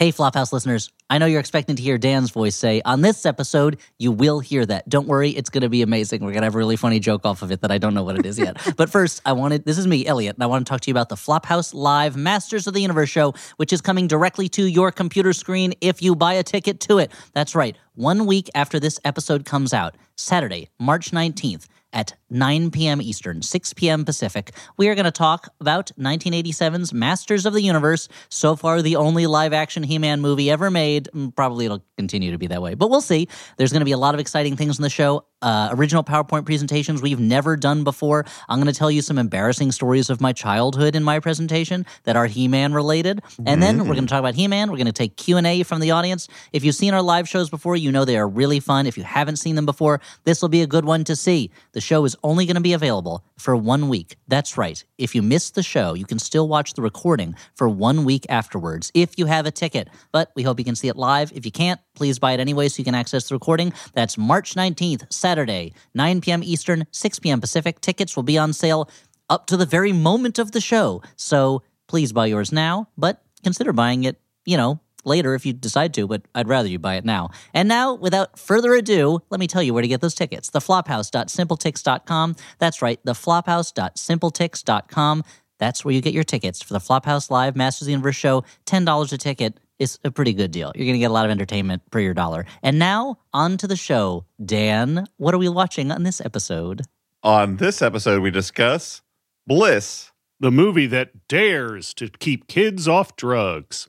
Hey, Flophouse listeners, I know you're expecting to hear Dan's voice say, on this episode, you will hear that. Don't worry, it's going to be amazing. We're going to have a really funny joke off of it that I don't know what it is yet. but first, I wanted, this is me, Elliot, and I want to talk to you about the Flophouse Live Masters of the Universe show, which is coming directly to your computer screen if you buy a ticket to it. That's right, one week after this episode comes out, Saturday, March 19th at 9 p.m. Eastern, 6 p.m. Pacific. We are going to talk about 1987's Masters of the Universe. So far, the only live action He Man movie ever made. Mm, Probably it'll continue to be that way, but we'll see. There's going to be a lot of exciting things in the show. Uh, original PowerPoint presentations we've never done before. I'm going to tell you some embarrassing stories of my childhood in my presentation that are He-Man related, and then we're going to talk about He-Man. We're going to take Q and A from the audience. If you've seen our live shows before, you know they are really fun. If you haven't seen them before, this will be a good one to see. The show is only going to be available for one week. That's right. If you missed the show, you can still watch the recording for one week afterwards if you have a ticket. But we hope you can see it live. If you can't, please buy it anyway so you can access the recording. That's March 19th, Saturday, 9 p.m. Eastern, 6 p.m. Pacific. Tickets will be on sale up to the very moment of the show. So please buy yours now, but consider buying it, you know, later if you decide to, but I'd rather you buy it now. And now, without further ado, let me tell you where to get those tickets. Theflophouse.simpletix.com. That's right, theflophouse.simpletix.com. That's where you get your tickets for the Flophouse Live Masters of the Universe show. $10 a ticket is a pretty good deal. You're going to get a lot of entertainment for your dollar. And now, on to the show. Dan, what are we watching on this episode? On this episode, we discuss Bliss. The movie that dares to keep kids off drugs.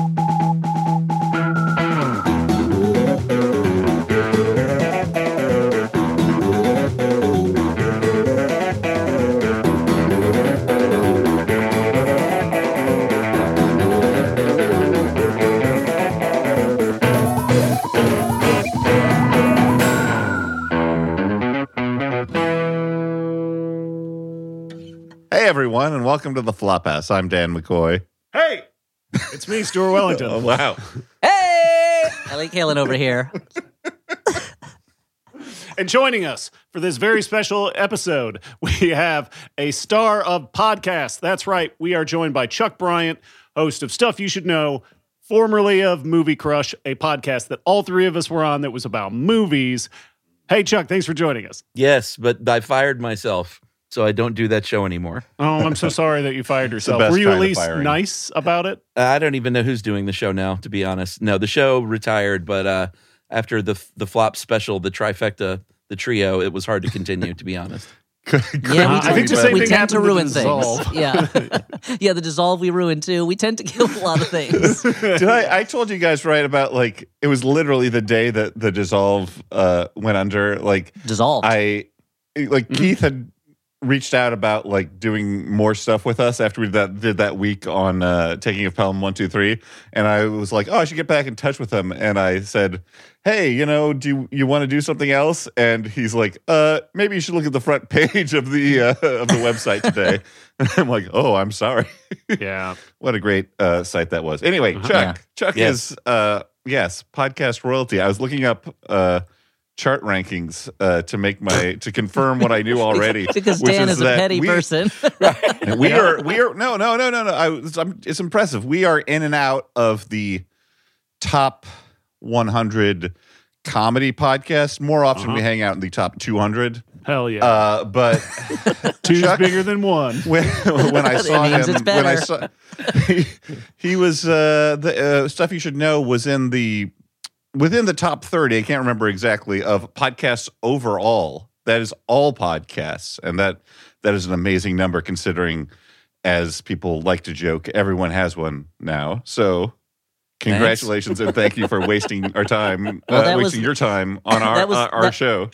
everyone, and welcome to the Flophouse. I'm Dan McCoy. Hey, it's me, Stuart oh, Wellington. Oh, wow. Hey! Ellie Kalan over here. And joining us for this very special episode, we have a star of podcasts. That's right. We are joined by Chuck Bryant, host of Stuff You Should Know, formerly of Movie Crush, a podcast that all three of us were on that was about movies. Hey, Chuck, thanks for joining us. Yes, but I fired myself, so I don't do that show anymore. Oh, I'm so sorry that you fired yourself. Were you at least nice about it? I don't even know who's doing the show now, to be honest. No, the show retired, but uh, after the the flop special, the trifecta, the trio, it was hard to continue, to be honest. Yeah, we, I tend- think the same we thing tend to happened to ruin things. Yeah, yeah. The dissolve we ruin too. We tend to kill a lot of things. Did I, I told you guys right about like it was literally the day that the dissolve uh, went under. Like Dissolved. I like Keith had reached out about like doing more stuff with us after we did that did that week on uh, taking of Pelham one two three, and I was like, oh, I should get back in touch with him, and I said, hey, you know, do you, you want to do something else? And he's like, uh, maybe you should look at the front page of the uh, of the website today. and I'm like, oh, I'm sorry. Yeah. What a great uh, site that was. Anyway, Chuck, Yeah. Chuck Yes. is uh, yes, podcast royalty. I was looking up uh, chart rankings uh, to make my to confirm what I knew already. because which Dan is, a petty we, person. We are we are no no no no no. I, was- I'm, it's impressive. We are in and out of the top 100 comedy podcasts. More often, we Uh-huh. hang out in the top 200. Hell yeah. Uh, but Two's Chuck- bigger than one. when when I That saw means him, it's when I saw he, he was uh, the uh, stuff you should know was in the within the top thirty. I can't remember exactly of podcasts overall. That is all podcasts, and that that is an amazing number considering, as people like to joke, everyone has one now. So. Congratulations and thank you for wasting our time, Well, uh, that was- wasting your time on our was- uh, our that- show.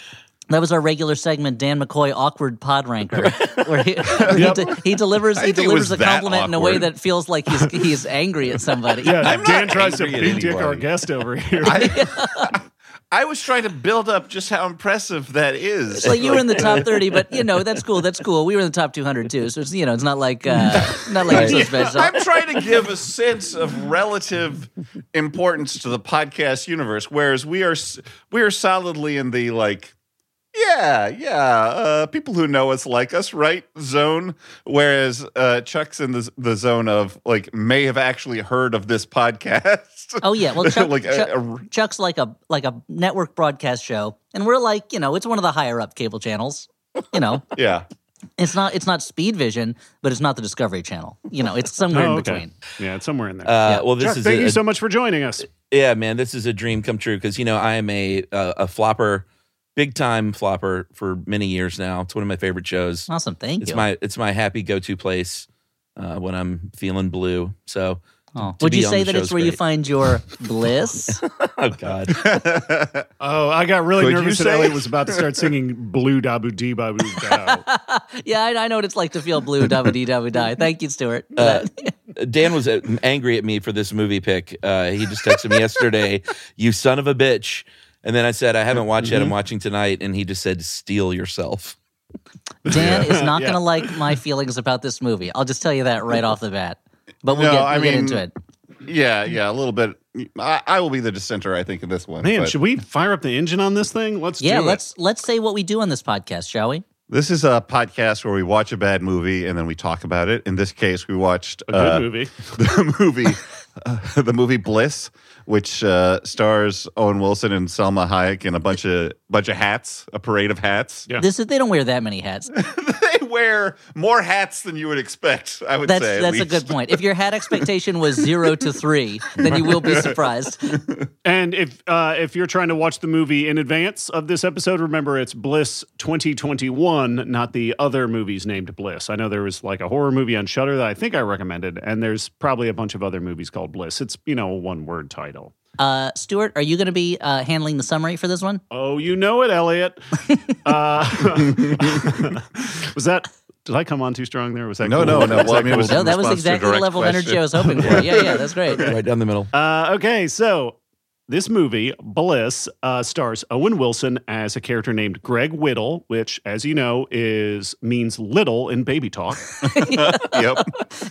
That was our regular segment, Dan McCoy, awkward pod ranker, where he, he, de- he delivers he think it was delivers a compliment in a way that feels like he's he's angry at somebody. Yeah, I'm Dan tries to angry at big dick our guest over here. I, I was trying to build up just how impressive that is. It's like you were in the top thirty, but you know that's cool. That's cool. We were in the top two hundred too, so it's you know it's not like uh, not like you're so special. I'm trying to give a sense of relative importance to the podcast universe, whereas we are we are solidly in the like, Yeah, yeah. Uh, people who know us like us, right? Zone. Whereas uh, Chuck's in the the zone of like may have actually heard of this podcast. Oh yeah, well Chuck, Like Chuck- a- Chuck's like a like a network broadcast show, and we're like you know it's one of the higher up cable channels. You know, yeah. it's not it's not Speed Vision, but it's not the Discovery Channel. You know, it's somewhere Oh, in okay. between. Yeah, it's somewhere in there. Uh, Well, this Chuck, is thank a, you so much for joining us. yeah, man. This is a dream come true because you know I am a a, a flopper, big time flopper for many years now. It's one of my favorite shows. Awesome, thank It's you. It's my it's my happy go to place uh, when I'm feeling blue. So, Oh. Would you say that it's show's where you find your bliss? oh god, Oh, I got really Could you nervous that Elliot was about to start singing "Blue Dabu Dee Babu yeah, I, I know what it's like to feel blue. Dabba dee dabba die. Thank you, Stuart. Uh, Dan was uh, angry at me for this movie pick. Uh, he just texted me yesterday, "You son of a bitch." And then I said, I haven't watched yet. I'm watching tonight. And he just said, steal yourself. Dan is not Yeah. going to like my feelings about this movie. I'll just tell you that right off the bat. But we'll, No, get, we'll I get mean, into it. Yeah, yeah, a little bit. I, I will be the dissenter, I think, in this one. Man, but should we fire up the engine on this thing? Let's Yeah, do it. let's let's say what we do on this podcast, shall we? This is a podcast where we watch a bad movie and then we talk about it. In this case, we watched A good uh, movie. the movie, uh, the movie Bliss, which uh, stars Owen Wilson and Salma Hayek in a bunch of bunch of hats, a parade of hats. Yeah. This is they don't wear that many hats. they wear more hats than you would expect. I would That's say. at that's a good point. If your hat expectation was zero to three, then you will be surprised. And if uh, if you're trying to watch the movie in advance of this episode, remember it's Bliss 2021, not the other movies named Bliss. I know there was like a horror movie on Shudder that I think I recommended, and there's probably a bunch of other movies called Bliss. It's you know a one word title. Uh, Stuart, are you going to be uh, handling the summary for this one? Oh, you know it, Elliot. uh, was that? Did I come on too strong there? Was that No, cool? no, no. Well, I that mean, it was cool? No, that was response to a exactly the direct level of energy. I was hoping for. Yeah, yeah, that's great. Right down the middle. Uh, okay, so this movie, Bliss, uh, stars Owen Wilson as a character named Greg Whittle, which, as you know, is means little in baby talk. Yep.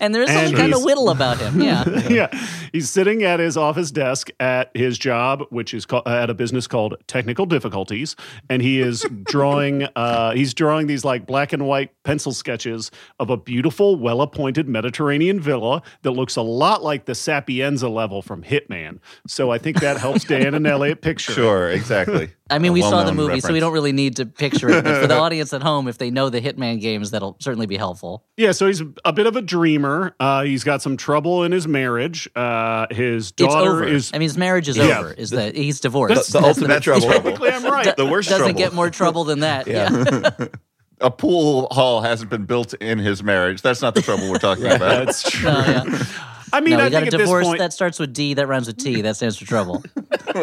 And there is And something kind of whittle about him. Yeah. yeah, he's sitting at his office desk at his job, which is called, at a business called Technical Difficulties, and he is drawing. Uh, he's drawing these like black and white pencil sketches of a beautiful, well-appointed Mediterranean villa that looks a lot like the Sapienza level from Hitman. So I think that helps Dan and Elliot picture. Sure. Exactly. I mean, A we saw the well-known movie, so we don't really need to picture it. But for the audience at home, if they know the Hitman games, that'll certainly be helpful. Yeah, so he's a bit of a dreamer. Uh, he's got some trouble in his marriage. Uh, his It's daughter over. is. I mean, his marriage is Yeah. over. Is that he's divorced? The- the ultimate That's trouble. Technically, I'm right. The worst Doesn't trouble. get more trouble than that. Yeah. a pool hall hasn't been built in his marriage. That's not the trouble we're talking about. That's true. No, yeah. I mean, No, I got think a at this divorce point, that starts with D that rhymes with T. That stands for trouble.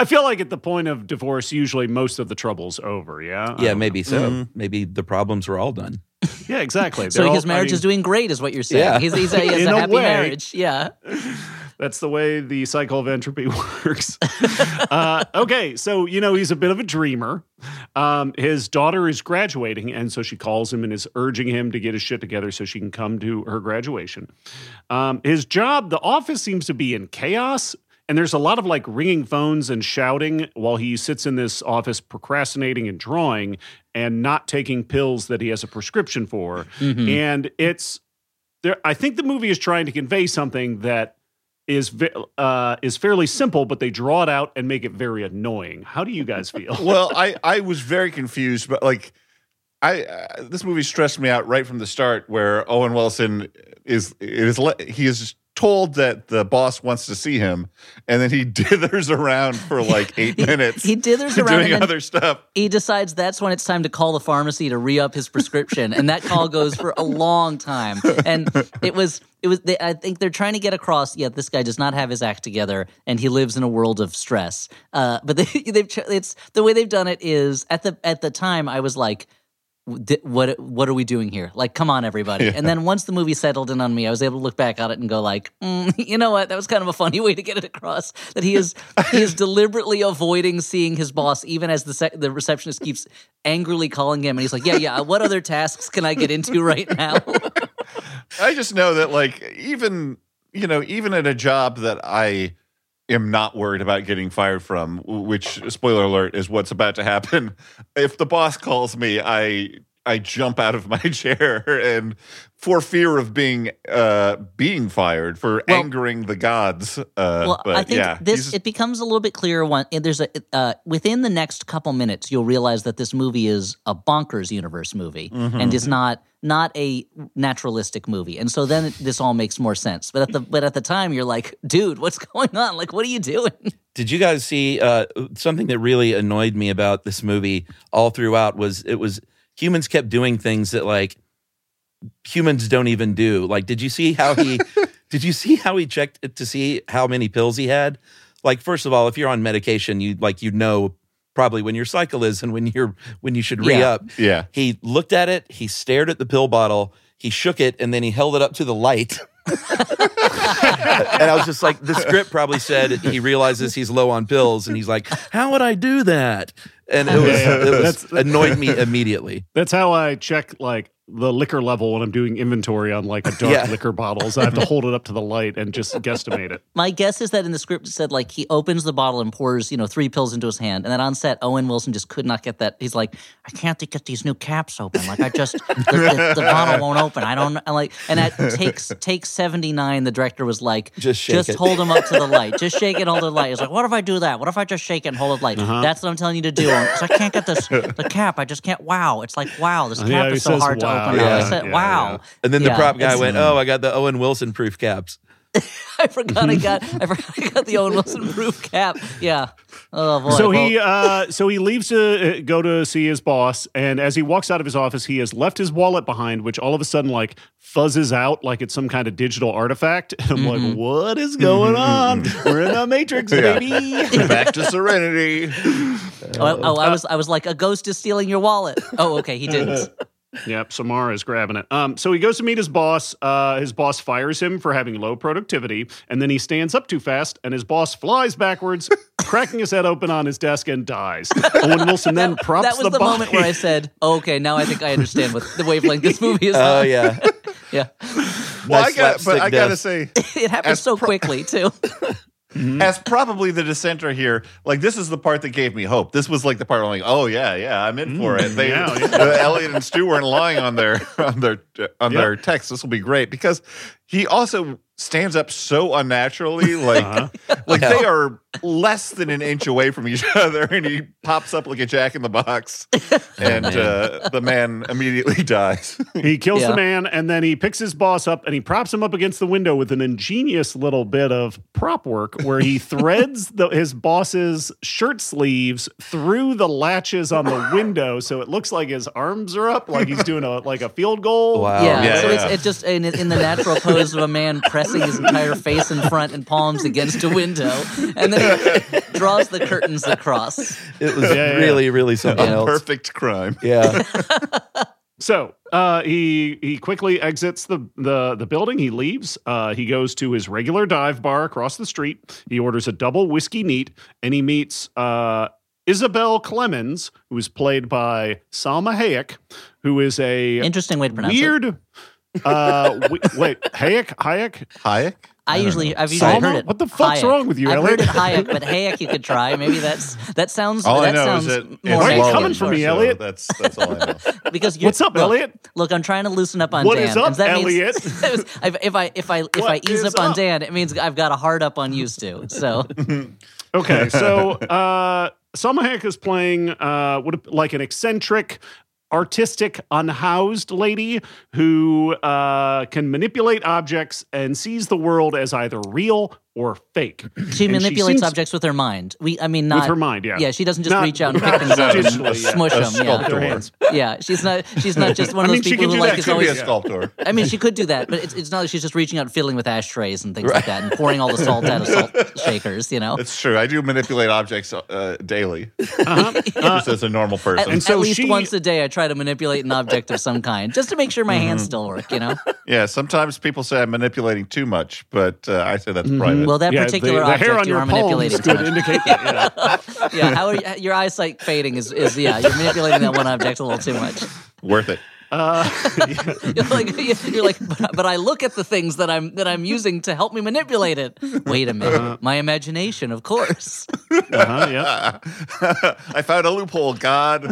I feel like at the point of divorce, usually most of the trouble's over. Yeah. I Yeah, don't maybe so. Mm-hmm. Maybe the problems were all done. Yeah, exactly. So They're his all- I marriage mean, is doing great, is what you're saying. Yeah. He's, he's a, he has a a happy way. marriage. Yeah. That's the way the cycle of entropy works. uh, okay, so you know he's a bit of a dreamer. Um, his daughter is graduating, and so she calls him and is urging him to get his shit together so she can come to her graduation. Um, his job, the office, seems to be in chaos. And there's a lot of like ringing phones and shouting while he sits in this office procrastinating and drawing and not taking pills that he has a prescription for. And it's there. I think the movie is trying to convey something that is uh, is fairly simple, but they draw it out and make it very annoying. How do you guys feel? well, I I was very confused, but like I uh, this movie stressed me out right from the start, where Owen Wilson is is he is told that the boss wants to see him, and then he dithers around for like eight minutes. He dithers around doing other stuff. he decides that's when it's time to call the pharmacy to re-up his prescription and that call goes for a long time and it was it was they, i think they're trying to get across yeah this guy does not have his act together and he lives in a world of stress uh, but they, they've it's the way they've done it is at the at the time i was like "Di- what what are we doing here? Like, come on, everybody! And then once the movie settled in on me, I was able to look back at it and go like, mm, you know what? That was kind of a funny way to get it across that he is he is deliberately avoiding seeing his boss, even as the sec- the receptionist keeps angrily calling him, and he's like, yeah, yeah. What other tasks can I get into right now? I just know that like even you know even at a job that I am not worried about getting fired from, which spoiler alert is what's about to happen. If the boss calls me, I I jump out of my chair and for fear of being uh being fired for Well- angering the gods. Uh Well, but I think yeah, this it becomes a little bit clearer. One, there's a uh, within the next couple minutes, you'll realize that this movie is a bonkers universe movie Mm-hmm. and is not not a naturalistic movie. And so then this all makes more sense. But at the but at the time, you're like, dude, what's going on? Like, what are you doing? Did you guys see uh, something that really annoyed me about this movie all throughout? Was it was humans kept doing things that like humans don't even do. Like, did you see how he? did you see how he checked to see how many pills he had? Like, first of all, if you're on medication, you like you know probably when your cycle is and when you're when you should re Yeah. up. yeah. He looked at it. He stared at the pill bottle. He shook it and then he held it up to the light. and I was just like, the script probably said he realizes he's low on pills, and he's like, "How would I do that?" And it was, Yeah, yeah. it was That's- annoyed me immediately. That's how I check like the liquor level when I'm doing inventory on like a dark Yeah. liquor bottles. I have to hold it up to the light and just guesstimate it. My guess is that in the script it said like he opens the bottle and pours you know three pills into his hand, and then on set Owen Wilson just could not get that. He's like, I can't get these new caps open. Like I just the, the, the bottle won't open. I don't I'm like. And at takes take seventy nine, the director was like, Just shake just it. hold him up to the light, just shake it, hold the light. He's like, what if I do that? What if I just shake it and hold the light? Uh-huh. That's what I'm telling you to do. Because I can't get this the cap. I just can't. Wow, it's like wow, this cap Yeah, is so hard wow. to open. now. Yeah, I said yeah, wow. yeah. And then the prop guy went, "Oh, I got the Owen Wilson proof caps." I forgot I got I forgot I got the Owen Wilson proof cap. Yeah. Oh boy. So he uh, so he leaves to uh, go to see his boss, and as he walks out of his office, he has left his wallet behind, which all of a sudden like fuzzes out like it's some kind of digital artifact. I'm Mm-hmm. like, what is going on? We're in the Matrix, Yeah. baby. Back to serenity. Oh, oh, I was I was like a ghost is stealing your wallet. Oh, okay, he didn't. Yep, Samara is grabbing it. Um, so he goes to meet his boss. Uh, his boss fires him for having low productivity, and then he stands up too fast, and his boss flies backwards, cracking his head open on his desk and dies. Owen Wilson then props that was the, the, body. moment where I said, oh, "Okay, now I think I understand what the wavelength this movie is." Oh on. yeah, yeah. Well, I got, but slapstick I gotta say, It happens so pro- quickly too. As probably the dissenter here, like this is the part that gave me hope. This was like the part where I'm like, oh yeah, yeah, I'm in for it. They, yeah, yeah. Elliot and Stu weren't lying on their on their on Yep. their text. This will be great because he also stands up so unnaturally, like Uh-huh. like Yeah. they are less than an inch away from each other, and he pops up like a jack in the box, and uh, the man immediately dies. He kills Yeah. the man and then he picks his boss up and he props him up against the window with an ingenious little bit of prop work where he threads the, his boss's shirt sleeves through the latches on the window so it looks like his arms are up like he's doing a like a field goal. Wow. yeah. yeah, so yeah. it's, it's just in, in the natural pose of a man pressing his entire face in front and palms against a window, and then he draws the curtains across. it was Yeah, yeah. really, really something else. Perfect crime. Yeah, So uh, he he quickly exits the, the the building. He leaves. Uh, he goes to his regular dive bar across the street. He orders a double whiskey neat, and he meets uh, Isabel Clemens, who is played by Salma Hayek, who is a Interesting way to pronounce it. weird. Uh, w- wait, Hayek, Hayek, Hayek. I, don't usually know. I've usually Salma? heard it. What the fuck's Hayek. wrong with you, I've Elliot? heard it Hayek, but Hayek you could try. Maybe that's that sounds. All that I know sounds is that more it's Why are you Lowell, coming for me, so Elliot? That's that's all I know. because you're, What's up, look, Elliot? Look, I'm trying to loosen up on What Dan. is up, that Elliot? Means, if if I if I if I What ease is up on up? Dan, it means I've got a hard up on used to. So Okay, so uh, Salma Hayek is playing uh, what like an eccentric, artistic, unhoused lady who uh, can manipulate objects and sees the world as either real or fake. she And manipulates seems- objects with her mind. We, I mean, not with her mind. Yeah, Yeah, she doesn't just Not- reach out and pick things up and digitally, yeah. smush them. Yeah. hands. yeah, she's not. She's not just one of I those mean, people who do like that is too, Could be a sculptor. I mean, she could do that, but it's, it's not like she's just reaching out, and filling with ashtrays and things like that, and pouring all the salt out of salt shakers. You know, It's true. I do manipulate objects uh, daily, Uh-huh. just as a normal at, person. And so at least she- once a day, I try to manipulate an object of some kind, just to make sure my Mm-hmm. hands still work. You know. yeah, sometimes people say I'm manipulating too much, but uh, I say that's private. Well, that Yeah, particular the, the hair object on you are palms manipulating too could indicate that. Yeah. yeah, how are you, your eyesight fading is, is yeah, you're manipulating that one object a little too much. Worth it. Uh, You're like, you're like, but, but I look at the things that I'm that I'm using to help me manipulate it. Wait a minute, my imagination, of course. uh-huh, yeah. I found a loophole, God.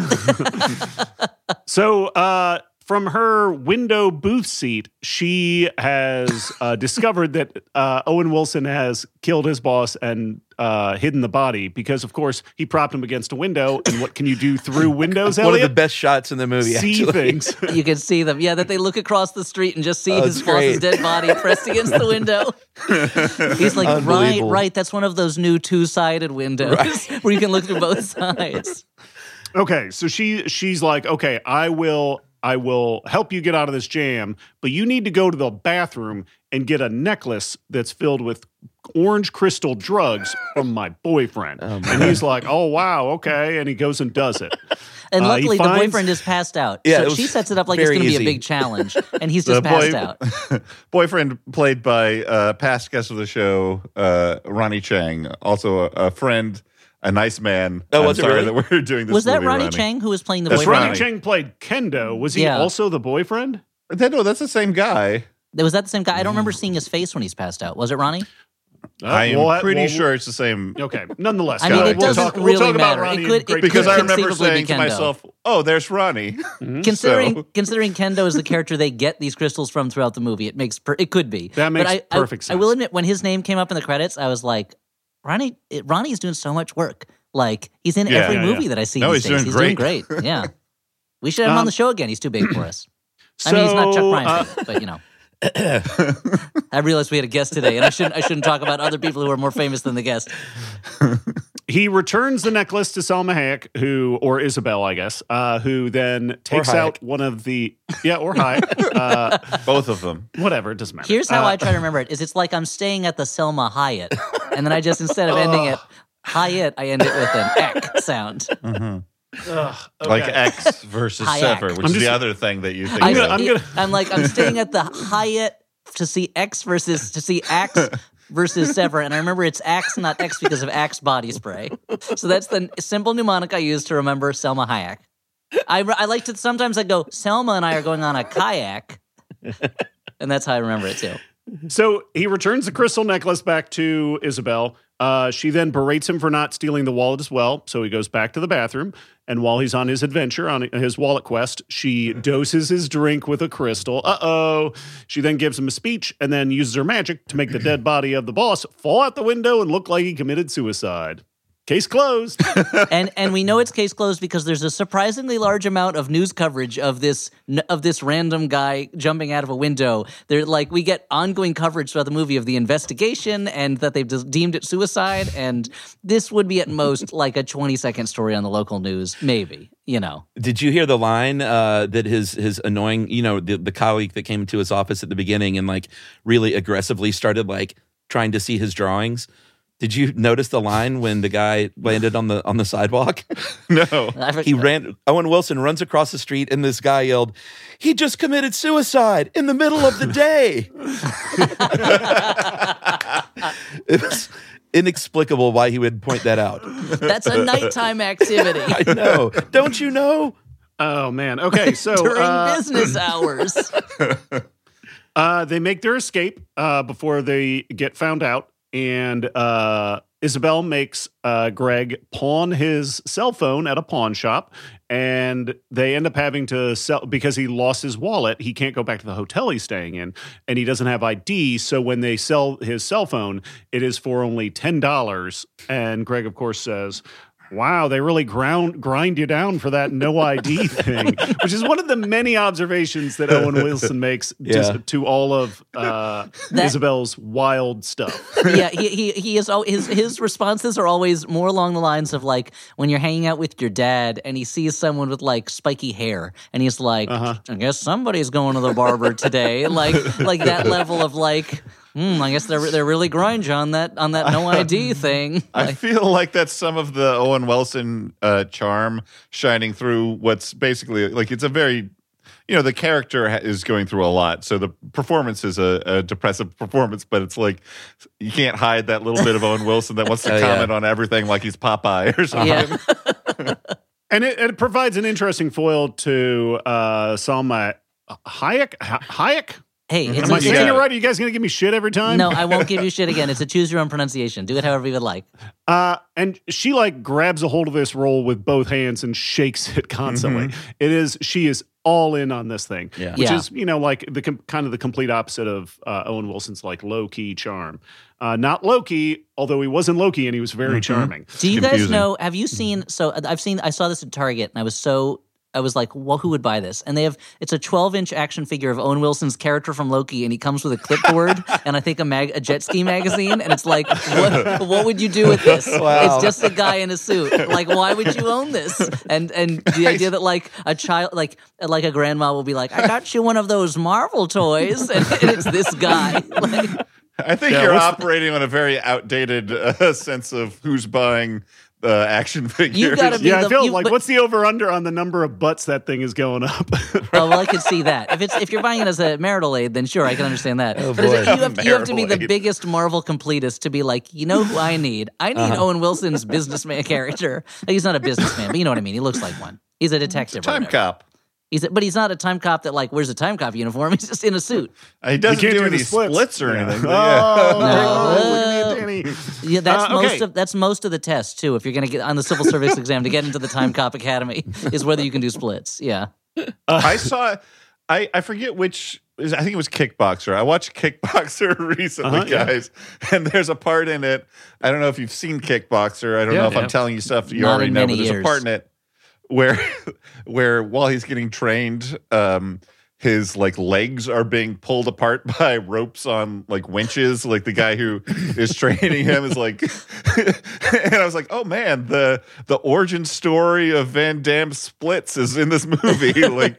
So, uh, from her window booth seat, she has uh, discovered that uh, Owen Wilson has killed his boss and uh, hidden the body because, of course, he propped him against a window. And what can you do through windows, One of the best shots in the movie. See actually. things. You can see them. Yeah, that they look across the street and just see Oh, his boss's great. dead body pressed against the window. He's like, right, right. That's one of those new two-sided windows where you can look through both sides. Okay, so she she's like, okay, I will I will help you get out of this jam, but you need to go to the bathroom and get a necklace that's filled with orange crystal drugs from my boyfriend. and he's like, oh wow, okay, and he goes and does it. And Uh, he luckily, the boyfriend is passed out. Yeah, so she sets it up like it's going to be a big challenge, and he's just passed boy- out. Boyfriend played by uh, past guest of the show, uh, Ronnie Chieng, also a, a friend, a nice man. Oh, I'm sorry really? that we're doing this. Was that Ronnie Ronnie Chieng who was playing the That's boyfriend? Ronnie Ronnie. Chieng played Kendo. Was he Yeah. also the boyfriend? That- no, that's the same guy. Was that the same guy? I don't remember seeing his face when he's passed out. Was it Ronnie? Uh, I am well, pretty well, sure it's the same. Okay, nonetheless, I mean, guys, it we'll doesn't talk, we'll really talk about matter. It Ronnie could- it Because could I remember saying to myself, "Oh, there's Ronnie." Considering So- considering Kendo is the character they get these crystals from throughout the movie, it makes per- it could be. That makes I, I- perfect I, will admit, when his name came up in the credits, I was like, Ronnie, it, Ronnie's doing so much work. Like he's in Yeah, every yeah, movie yeah. that I see No, he's days. doing he's doing great. great. Yeah, we should have him on Um, the show again. He's too big for us. I mean, he's not Chuck So, Bryant, uh, but you know. I realized we had a guest today, and I shouldn't. I shouldn't talk about other people who are more famous than the guest. He returns the necklace to Salma Hayek, who or Isabel, I guess, uh, who then takes out one of the yeah or Hayek, uh, Both of them. whatever. It doesn't matter. Here's how Uh, I try to remember it: is it's like I'm staying at the Selma Hyatt, and then I just instead of ending it Hyatt, I end it with an ek sound. ugh, okay. Like X versus Hayek. Sever, which I'm is just- the other thing that you think I, I'm gonna- I'm gonna- I'm like I'm staying at the Hyatt to see X versus to see Axe versus Sever, and I remember it's Axe, not X, because of Axe body spray. So that's the simple mnemonic I use to remember Salma Hayek. I I like to sometimes I go Selma and I are going on a kayak, and that's how I remember it too. So he returns the crystal necklace back to Isabel. Uh, she then berates him for not stealing the wallet as well. So he goes back to the bathroom. And while he's on his adventure, on his wallet quest, she doses his drink with a crystal. Uh oh. She then gives him a speech and then uses her magic to make the dead body of the boss fall out the window and look like he committed suicide. Case closed. and and we know it's case closed because there's a surprisingly large amount of news coverage of this of this random guy jumping out of a window. They're like we get ongoing coverage throughout the movie of the investigation and that they've deemed it suicide. And this would be at most like a 20 second story on the local news, maybe. You know, Did you hear the line uh, that his his annoying, you know, the, the colleague that came into his office at the beginning and like really aggressively started like trying to see his drawings? Did you notice the line when the guy landed on the on the sidewalk? no. He ran. Owen Wilson runs across the street, and this guy yelled, "He just committed suicide in the middle of the day." it was inexplicable why he would point that out. that's a nighttime activity I know. Don't you know? oh, man. Okay. So during uh, business hours. Uh, they make their escape uh, before they get found out, and uh, Isabel makes uh, Greg pawn his cell phone at a pawn shop, and they end up having to sell because he lost his wallet. He can't go back to the hotel he's staying in, and he doesn't have ID. So when they sell his cell phone, it is for only ten dollars. And Greg, of course, says. Wow, they really ground grind you down for that no ID thing, which is one of the many observations that Owen Wilson makes just Yeah. to all of uh, That- Isabel's wild stuff. yeah, he, he he is al- his his responses are always more along the lines of like when you're hanging out with your dad and he sees someone with like spiky hair and he's like, Uh-huh. I guess somebody's going to the barber today, like like that level of like, hmm, I guess they're they're really grind you on that on that no ID thing. I Like, feel like that's some of the Owen Wilson uh, charm shining through what's basically like it's a very, you know, the character ha- is going through a lot. So the performance is a, a depressive performance, but it's like you can't hide that little bit of Owen Wilson that wants to Oh, yeah. comment on everything like he's Popeye or something. yeah. And it, it provides an interesting foil to uh, Salma Hayek. Hayek? Hey, it's Am I a, saying got it it. right? Are you guys going to give me shit every time? no, I won't give you shit again. It's a choose your own pronunciation. Do it however you would like. Uh, and she like grabs a hold of this roll with both hands and shakes it constantly. It is she is all in on this thing, Yeah. which Yeah. is you know like the com- kind of the complete opposite of uh, Owen Wilson's like low key charm. Uh, not Loki, although he wasn't Loki and he was very charming. Do you guys know? Have you seen? So I've seen. I saw this at Target, and I was so. I was like, well, who would buy this? And they have. It's a 12 inch action figure of Owen Wilson's character from Loki, and he comes with a clipboard and I think a mag, a jet ski magazine, and it's like, what, what would you do with this? Wow. It's just a guy in a suit. Like, why would you own this? And and the idea that like a child, like like a grandma will be like, I got you one of those Marvel toys, and, and it's this guy. Like, I think Yeah, you're operating on a very outdated uh, sense of who's buying uh, action figures. gotta be- Yeah, I feel you- like but- what's the over under on the number of butts that thing is going up? Oh well, I could see that. If it's if you're buying it as a marital aid, then sure, I can understand that. Oh, but is it, boy. you, have, you have to be the aid. biggest Marvel completist to be like, you know who I need? I need Uh-huh. Owen Wilson's businessman character. Like, he's not a businessman, but you know what I mean. He looks like one. He's a detective. or Time cop. He's a, but he's not a time cop that like wears a time cop uniform. He's just in a suit. Uh, He doesn't can't do, do any splits. splits, or Yeah. anything. but Oh, yeah. No. look Danny. Yeah, that's Uh, okay. most of that's most of the test too. If you're going to get on the civil service exam to get into the time cop academy, is whether you can do splits. Yeah. I saw. I I forget which. I think it was Kickboxer. I watched Kickboxer recently, Uh-huh, yeah. guys, and there's a part in it. I don't know if you've seen Kickboxer. I don't Yeah, know if yeah. I'm telling you stuff you Not already know, but there's years. a part in it where where while he's getting trained, um, his like legs are being pulled apart by ropes on like winches. Like the guy who is training him is like, and I was like, oh man, the the origin story of Van Damme splits is in this movie. like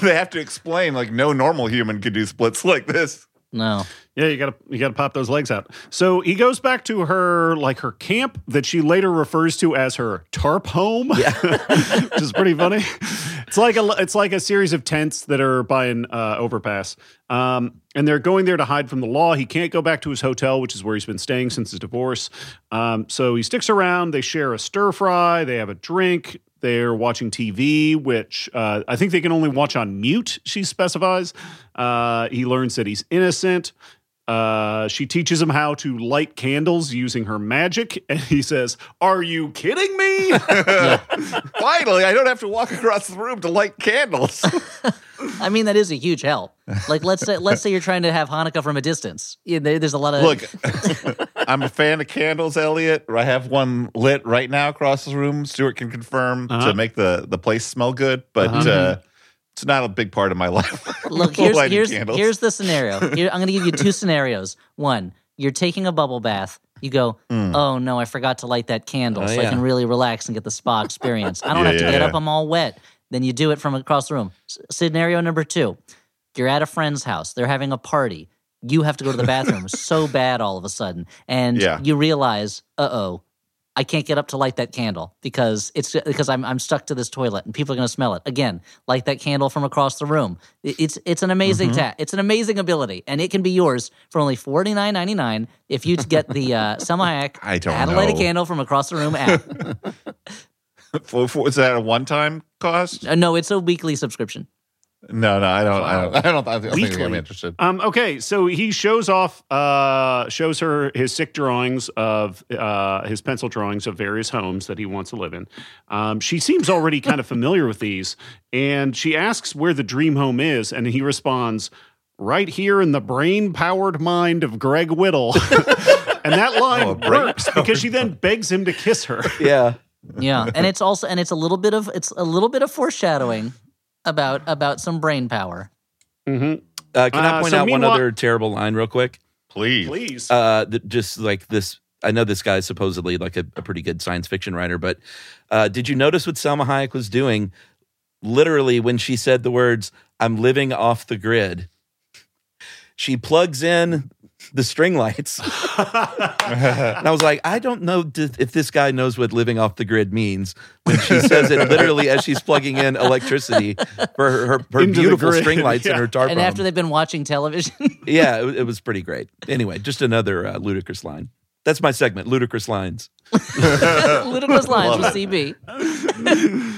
they have to explain like no normal human could do splits like this. No. Yeah, you gotta you gotta pop those legs out. So he goes back to her like her camp that she later refers to as her tarp home, which is pretty funny. It's like a it's like a series of tents that are by an uh, overpass, um, and they're going there to hide from the law. He can't go back to his hotel, which is where he's been staying since his divorce. Um, so he sticks around. They share a stir fry. They have a drink. They're watching TV, which uh, I think they can only watch on mute, she specifies. Uh, he learns that he's innocent. Uh, she teaches him how to light candles using her magic. And he says, Are you kidding me? Finally, I don't have to walk across the room to light candles. I mean, that is a huge help. Like, let's say, let's say you're trying to have Hanukkah from a distance. Yeah, there- there's a lot of Look, I'm a fan of candles, Elliot. I have one lit right now across the room. Stuart can confirm Uh-huh. to make the, the place smell good, but Uh-huh. uh, it's not a big part of my life. Look, here's here's here's the scenario. Here, I'm going to give you two scenarios. One, you're taking a bubble bath. You go, Hmm. oh no, I forgot to light that candle, Oh, so I can really relax and get the spa experience. I don't Yeah, have to yeah, get yeah. up. I'm all wet. Then you do it from across the room. S- scenario number two, you're at a friend's house. They're having a party. You have to go to the bathroom so bad all of a sudden, and Yeah. you realize, uh oh. I can't get up to light that candle because it's because I'm I'm stuck to this toilet and people are going to smell it. Again, light that candle from across the room. It's it's an amazing Mm-hmm. ta- It's an amazing ability, and it can be yours for only forty nine ninety nine if you get the uh, Hayek I don't to Light a. Candle from Across the Room app. For- for- is that a one time cost? Uh, no, it's a weekly subscription. No, no, I don't. I don't. I don't. I don't think I'm Weekly. interested. um, okay, so he shows off, uh, shows her his sick drawings of uh, his pencil drawings of various homes that he wants to live in. Um, she seems already kind of familiar with these, and she asks where the dream home is, and he responds, "Right here in the brain-powered mind of Greg Whittle." and that line Oh, works because she then begs him to kiss her. Yeah. Yeah, and it's also and it's a little bit of it's a little bit of foreshadowing about about some brain power. Mm-hmm. Uh, can Uh, I point so out one meanwhile- other terrible line real quick? Please. Please. Uh, th- just like this, I know this guy's supposedly like a, a pretty good science fiction writer, but uh, did you notice what Salma Hayek was doing? Literally, when she said the words, I'm living off the grid, she plugs in the string lights. and I was like, I don't know if this guy knows what living off the grid means when she says it literally as she's plugging in electricity for her, her, her beautiful string lights yeah. and her tarp. And home. after they've been watching television, Yeah, it, it was pretty great. Anyway, just another uh, ludicrous line. That's my segment, ludicrous lines. ludicrous lines with CB.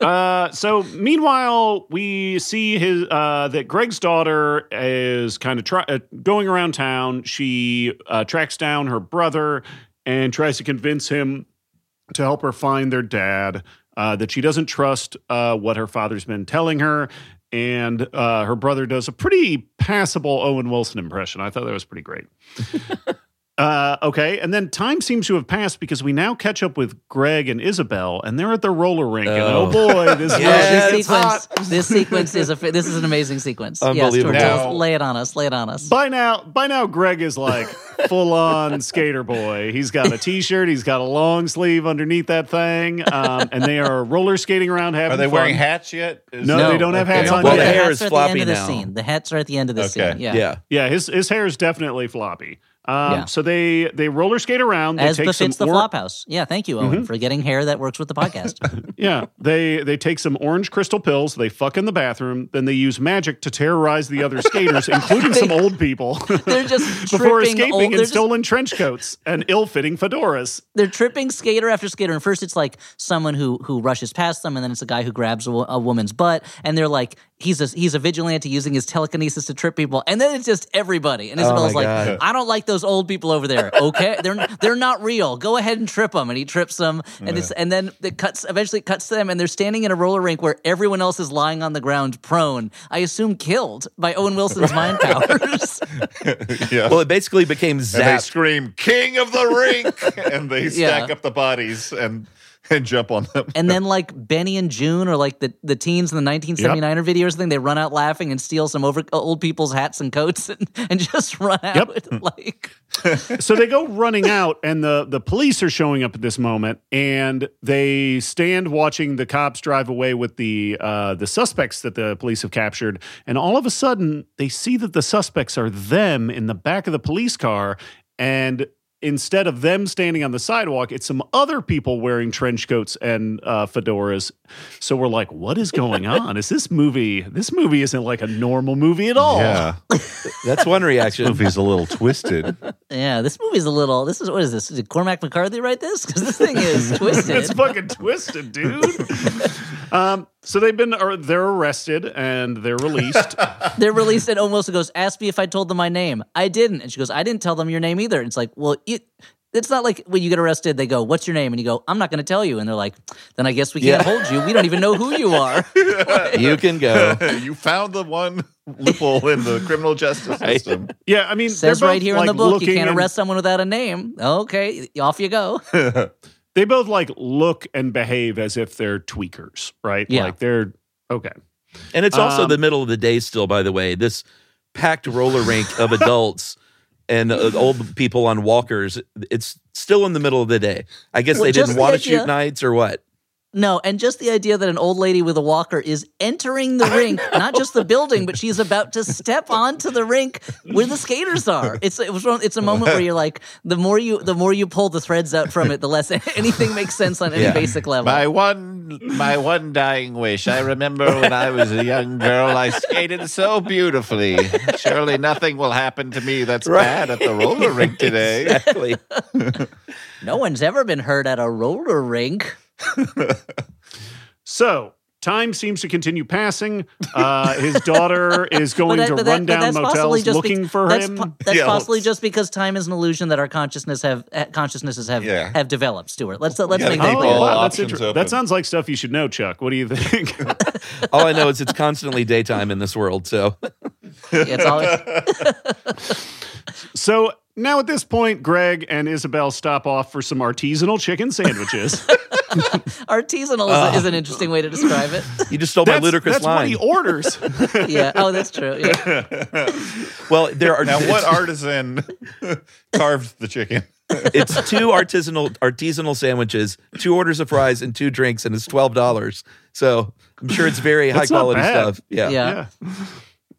Uh, so meanwhile, we see his uh, that Greg's daughter is kind of try- uh, going around town. She uh, tracks down her brother and tries to convince him to help her find their dad. Uh, that she doesn't trust uh, what her father's been telling her. And her brother does a pretty passable Owen Wilson impression. I thought that was pretty great. Uh, okay, and then time seems to have passed because we now catch up with Greg and Isabel, and they're at the roller rink. And Oh. oh boy, this is Yes. this it's hot. sequence, this sequence is a this is an amazing sequence. Unbelievable. George, Now- lay it on us. Lay it on us. By now, by now, Greg is like full on skater boy. He's got a t-shirt. He's got a long sleeve underneath that thing, um, and they are roller skating around having Are they fun. weering hats yet? Is No, it- they don't have Okay. hats on Well, yet. the hair is floppy the now. the scene. The hats are at the end of the Okay. scene. Yeah. Yeah. Yeah, his his hair is definitely floppy. Um, Yeah. So they they roller skate around. They As take befits some the or- Flophouse. Yeah, thank you, Owen, for getting hair that works with the podcast. Yeah, they they take some orange crystal pills. They fuck in the bathroom. Then they use magic to terrorize the other skaters, including some old people, they're just before tripping escaping old- in they're just- stolen trench coats and ill-fitting fedoras. they're tripping skater after skater, and first it's like someone who who rushes past them, and then it's a guy who grabs a, a woman's butt, and they're like, he's a he's a vigilante using his telekinesis to trip people, and then it's just everybody, and Isabel's my like, God. I don't like those old people over there. Okay, they're they're not real. Go ahead and trip them, and he trips them, and it's and then it cuts eventually it cuts to them, and they're standing in a roller rink where everyone else is lying on the ground prone. I assume killed by Owen Wilson's mind powers. yeah. Well, it basically became and they scream "King of the Rink" and they stack Yeah. up the bodies and and jump on them. And then like Benny and Joon or like the, the teens in the 1979er videos thing, they run out laughing and steal some over old people's hats and coats and, and just run out Yep. like so they go running out and the the police are showing up at this moment and they stand watching the cops drive away with the uh, the suspects that the police have captured and all of a sudden they see that the suspects are them in the back of the police car and instead of them standing on the sidewalk it's some other people wearing trench coats and uh, fedoras so we're like what is going on is this movie this movie isn't like a normal movie at all Yeah, That's one reaction. This movie's a little twisted. yeah, this movie's a little this is what is this? Did Cormac McCarthy write this? Because this thing is twisted. It's fucking twisted, dude. Um, so they've been, or they're arrested and they're released. They're released and almost goes, ask me if I told them my name. I didn't. And she goes, I didn't tell them your name either. And it's like, well, it, it's not like when you get arrested, they go, What's your name? And you go, I'm not going to tell you. And they're like, Then I guess we can't Yeah. hold you. We don't even know who you are. You can go. you found the one loophole in the criminal justice system. yeah, I mean, Says they're right both, here in the book, you can't and- arrest someone without a name. Okay, off you go. They both like look and behave as if they're tweakers, right? Yeah. Like they're okay. And it's also Um, the middle of the day still, by the way. This packed roller rink of adults and uh, old people on walkers, it's still in the middle of the day. I guess Well, they didn't want to shoot nights or what? No, and just the idea that an old lady with a walker is entering the rink, not just the building, but she's about to step onto the rink where the skaters are. It's it was it's a moment where you're like, the more you the more you pull the threads out from it, the less anything makes sense on any Yeah. basic level. My one, my one dying wish. I remember when I was a young girl, I skated so beautifully. Surely nothing will happen to me that's Right. bad at the roller rink today. Exactly. no one's ever been hurt at a roller rink. So time seems to continue passing. Uh, his daughter is going that- to run but down motels looking bec- for that's him. po- that's Yeah, possibly let's- just because time is an illusion that our consciousness have uh, consciousnesses have Yeah. have developed. Stuart, let's let's Yeah, make that Oh, clear. all wow, that's options inter- open. that sounds like stuff you should know, Chuck. What do you think? All I know is it's constantly daytime in this world. So It's always, so now at this point, Greg and Isabel stop off for some artisanal chicken sandwiches. artisanal is, is an interesting way to describe it. you just stole my that's ludicrous that's what he orders. yeah. Oh, that's true. Yeah. well, there are Now, what artisan carved the chicken? it's two artisanal artisanal sandwiches, two orders of fries, and two drinks, and it's twelve dollars. So I'm sure it's very high quality bad. stuff. Yeah. Yeah. yeah.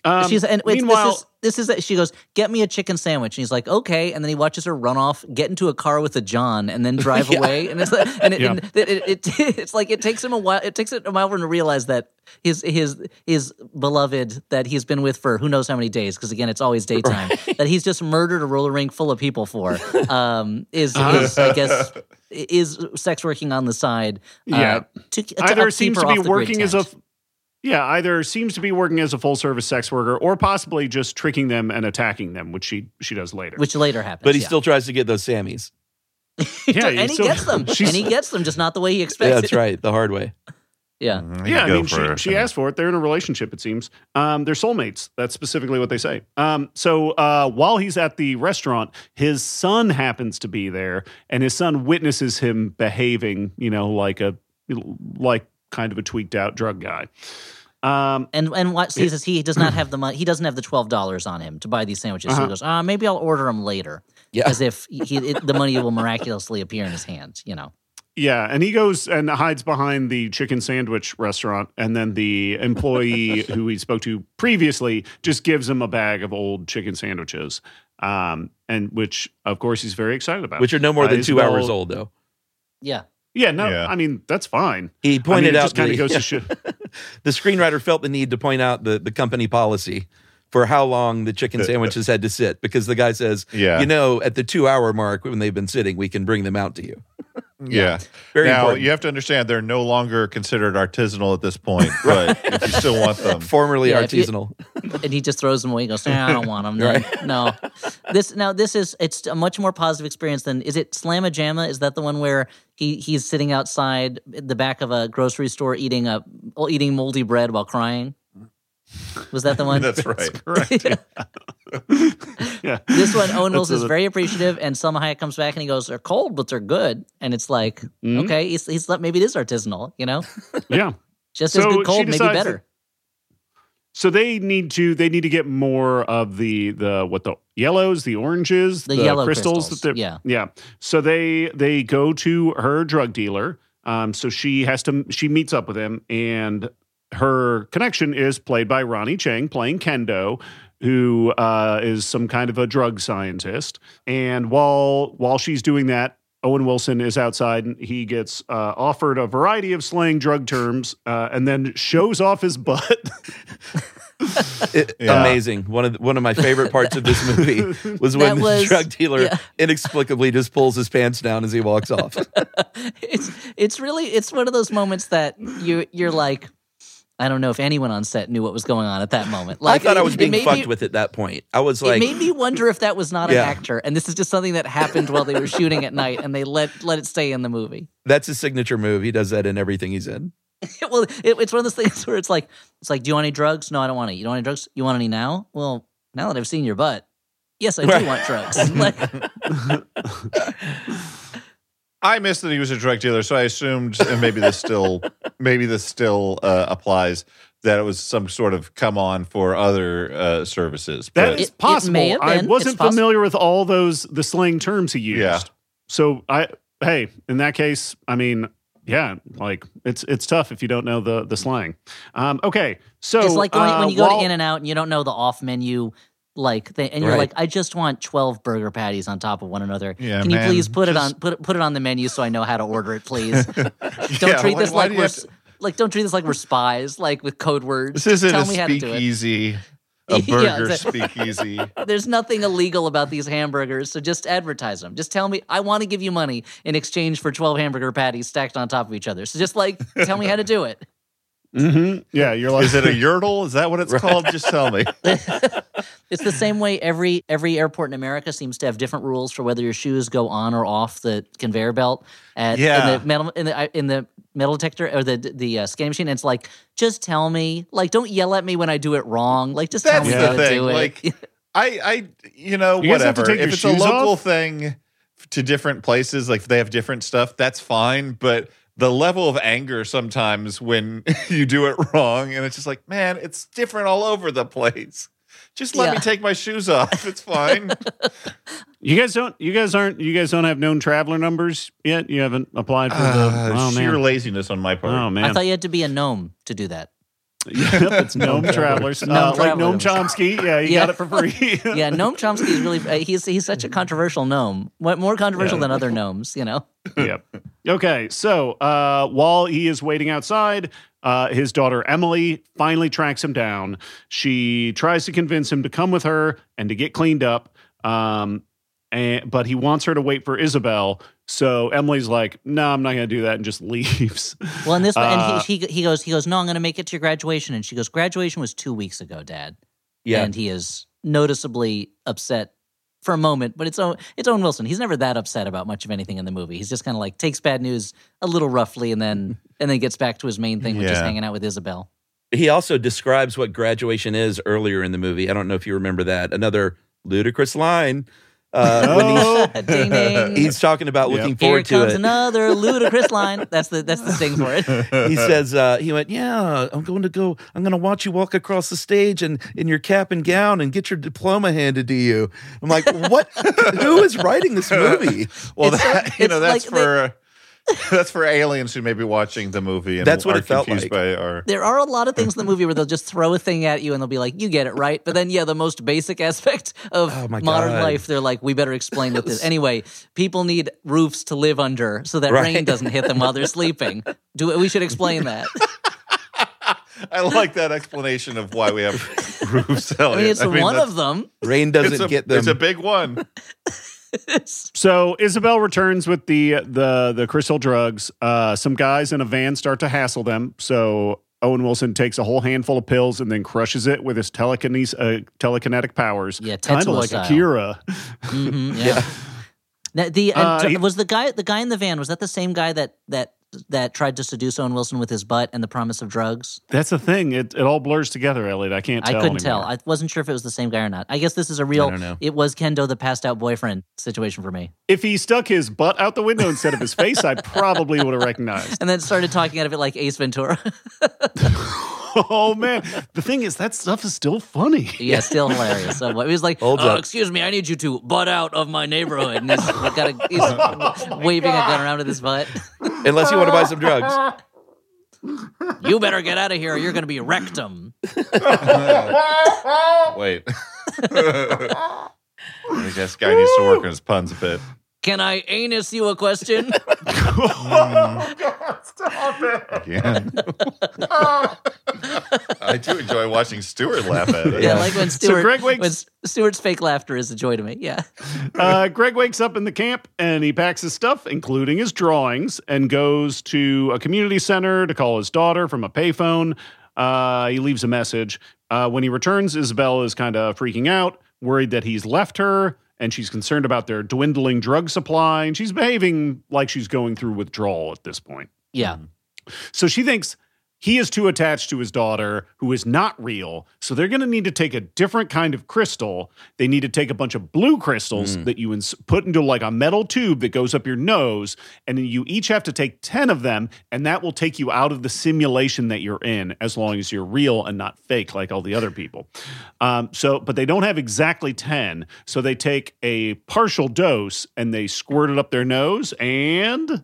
Um, She's and wait, meanwhile, this is this is she goes get me a chicken sandwich and he's like okay and then he watches her run off get into a car with a John and then drive Yeah. away and it's like, and, it, Yeah. and it, it, it- it's like it takes him a while it takes it a while for him to realize that his his his beloved that he's been with for who knows how many days because again it's always daytime that he's just murdered a roller rink full of people for um is, is I guess is sex working on the side. uh, Yeah. to, to either seems to be off the grid working as a. yeah either seems to be working as a full service sex worker or possibly just tricking them and attacking them which she she does later which later happens. But he yeah. still tries to get those Sammys. yeah and he still- gets them, and he gets them, just not the way he Yeah, that's right. The hard way. Yeah, Mhm, yeah, I mean, for she, she asked for it. They're in a relationship, it seems. Um, they're soulmates. That's specifically what they say. Um, so uh, while he's at the restaurant, his son happens to be there, and his son witnesses him behaving, you know, like a like kind of a tweaked out drug guy. Um, and and what he says he does not have the money. He doesn't have the twelve dollars on him to buy these sandwiches. Uh-huh. he goes, uh, maybe I'll order them later, Yeah. as if he, it, the money will miraculously appear in his hand. You know. Yeah, and he goes and hides behind the chicken sandwich restaurant, and then the employee who he spoke to previously just gives him a bag of old chicken sandwiches, um, and which of course he's very excited about. Which are no more Uh, than two Isabel- hours old, though. Yeah. Yeah, no, Yeah. I mean that's fine. He I mean, pointed it out just kind of goes yeah, to show. the screenwriter felt the need to point out the, the company policy for how long the chicken sandwiches had to sit because the guy says, Yeah. you know, at the two hour mark when they've been sitting, we can bring them out to you. Yeah. Very now important. you have to understand they're no longer considered artisanal at this point, but if you still want them, Formerly Yeah, if you- artisanal. and he just throws them away. He goes, nah, I don't want them. Right. No, this now this is it's a much more positive experience than is it Slamma Jamma? Is that the one where he he's sitting outside the back of a grocery store eating a eating moldy bread while crying? Was that the one? that's right. Correct. yeah. This one, Owen Wilson is very appreciative, and Salma Hayek comes back and he goes, "They're cold, but they're good." And it's like, Mhm. okay, he's, he's maybe it is artisanal, you know, Yeah. just So as good cold, maybe better. that- So they need to they need to get more of the the what the yellows, the oranges, The yellow crystals, crystals, that yeah. yeah. So they they go to her drug dealer. Um, so she has to she meets up with him, and her connection is played by Ronny Chieng playing Kendo, who uh, is some kind of a drug scientist. And while while she's doing that. Owen Wilson is outside and he gets uh, offered a variety of slang drug terms uh, and then shows off his butt. It- Yeah. Amazing. One of the, one of my favorite parts of this movie was when That the was- drug dealer yeah. inexplicably just pulls his pants down as he walks off. it's it's really it's one of those moments that you you're like I don't know if anyone on set knew what was going on at that moment. Like I thought I was being fucked me- with at that point. I was it made me wonder if that was not an actor, and this is just something that happened while they were shooting at night, and they let let it stay in the movie. that's his signature move. He does that in everything he's in. well, it, it's one of those things where it's like it's like, do you want any drugs? No, I don't want any. You don't want any drugs? You want any now? Well, now that I've seen your butt, yes, I do Right. want drugs. Like, I missed that he was a drug dealer, so I assumed, and maybe this still, maybe this still uh, applies, that it was some sort of come on for other uh, services. That But is It- it possible. I wasn't It's possible. familiar with all those the slang terms he used. Yeah. So I hey, in that case, I mean, yeah, like it's it's tough if you don't know the the slang. Um, okay, so it's like going, uh, when you go while- to In and Out and you don't know the off menu. Like they, and you're Right. like, I just want twelve burger patties on top of one another. Yeah, Can you man, please put it on put it, put it on the menu so I know how to order it, please? don't Yeah, treat why- this why like we're to- like don't treat this like we're spies, like with code words. this isn't Tell a me how to do it. speakeasy, a burger a- speakeasy. There's nothing illegal about these hamburgers, so just advertise them. Just tell me I want to give you money in exchange for 12 hamburger patties stacked on top of each other. So just like tell me how to do it. Mhm. Yeah, you're like Is it a yurtle? Is that what it's called? Just tell me. It's the same way every every airport in America seems to have different rules for whether your shoes go on or off the conveyor belt at Yeah. in the metal in the in the metal detector or the the uh, scanning machine. And it's like just tell me, like don't yell at me when I do it wrong. Like just tell That's me the how to thing, do it. like- I, I, you know, You guys have to whatever. take your If it's a local off? thing to different places, like if they have different stuff, that's fine. But the level of anger sometimes when you do it wrong, and it's just like, man, it's different all over the place. Just let Yeah. me take my shoes off. It's fine. you guys don't you guys aren't you guys don't have known traveler numbers yet. You haven't applied for the Uh, oh sheer man laziness on my part. oh man I thought you had to be a gnome to do that. yep, it's gnome travelers Gnome uh, like Noam Travelers. Chomsky. Yeah, you Yeah. got it for free. Yeah, Gnome Chomsky is really uh, he's he's such a controversial gnome. What more controversial Yeah. than other gnomes, you know? yep. Okay, so uh, while he is waiting outside, uh, his daughter Emily finally tracks him down. She tries to convince him to come with her and to get cleaned up. Um, and but he wants her to wait for Isabel. So Emily's like, "No, I'm not going to do that," and just leaves. Well, and this, Uh, and he, he he goes, he goes, no, I'm going to make it to your graduation, and she goes, graduation was two weeks ago, Dad. Yeah. and he is noticeably upset for a moment. But it's Owen, it's Owen Wilson. He's never that upset about much of anything in the movie. He's just kind of like takes bad news a little roughly, and then and then gets back to his main thing, which is hanging out with Isabel. he also describes what graduation is earlier in the movie. I don't know if you remember that. Another ludicrous line. Uh, when he's, Oh, ding ding. he's talking about Yep. looking forward to it. Here comes it. another ludicrous line. That's the that's the sting for it. he says uh, he went yeah i'm going to go i'm going to watch you walk across the stage and in your cap and gown and get your diploma handed to you i'm like what who is writing this movie Well, It's that, like- you know, that's like for that's for aliens who may be watching the movie and That's what are it felt confused like. by our. There are a lot of things in the movie where they'll just throw a thing at you and they'll be like, "You get it right," but then yeah, the most basic aspect of Oh my modern God. life, they're like, "We better explain what this." Anyway, people need roofs to live under so that Right. rain doesn't hit them while they're sleeping. Do we should explain that? I like that explanation of why we have roofs. I mean, it's one of them. rain doesn't a, get them it's a big one. So Isabel returns with the the the crystal drugs. Uh, some guys in a van start to hassle them. So Owen Wilson takes a whole handful of pills and then crushes it with his telekinesis, uh, telekinetic powers. Yeah, kind of like style. Akira. Mhm, yeah. Now, the Uh, he- was the guy the guy in the van was that the same guy that that that tried to seduce Owen Wilson with his butt and the promise of drugs? That's the thing. It it all blurs together, Elliott. I can't. I couldn't anymore. tell. I wasn't sure if it was the same guy or not. I guess this is a real. don't know. It was Kendo, the passed out boyfriend situation for me. if he stuck his butt out the window instead of his face, I probably would have recognized. And then started talking out of it like Ace Ventura. oh man, the thing is that stuff is still funny. yeah, still hilarious. So he was like, Holds "Oh, uh, up. excuse me, I need you to butt out of my neighborhood." And he's, got a, he's oh, waving a gun around with his butt. unless you want to buy some drugs You better get out of here. or You're going to be rectum. Wait. I think this guy needs to work on his puns a bit. Can I anus you a question? Yeah. I do enjoy watching Stuart laugh at it. yeah, like when Stuart. Greg wakes- when Stuart's fake laughter is a joy to me. Yeah. Uh, Greg wakes up in the camp and he packs his stuff, including his drawings, and goes to a community center to call his daughter from a payphone. Uh, he leaves a message. Uh, when he returns, Isabel is kind of freaking out, worried that he's left her, and she's concerned about their dwindling drug supply. And she's behaving like she's going through withdrawal at this point. Yeah. So she thinks he is too attached to his daughter, who is not real. So they're going to need to take a different kind of crystal. They need to take a bunch of blue crystals that you ins- put into like a metal tube that goes up your nose. And then you each have to take 10 of them. And that will take you out of the simulation that you're in as long as you're real and not fake like all the other people. Um, so, but they don't have exactly 10. So they take a partial dose and they squirt it up their nose and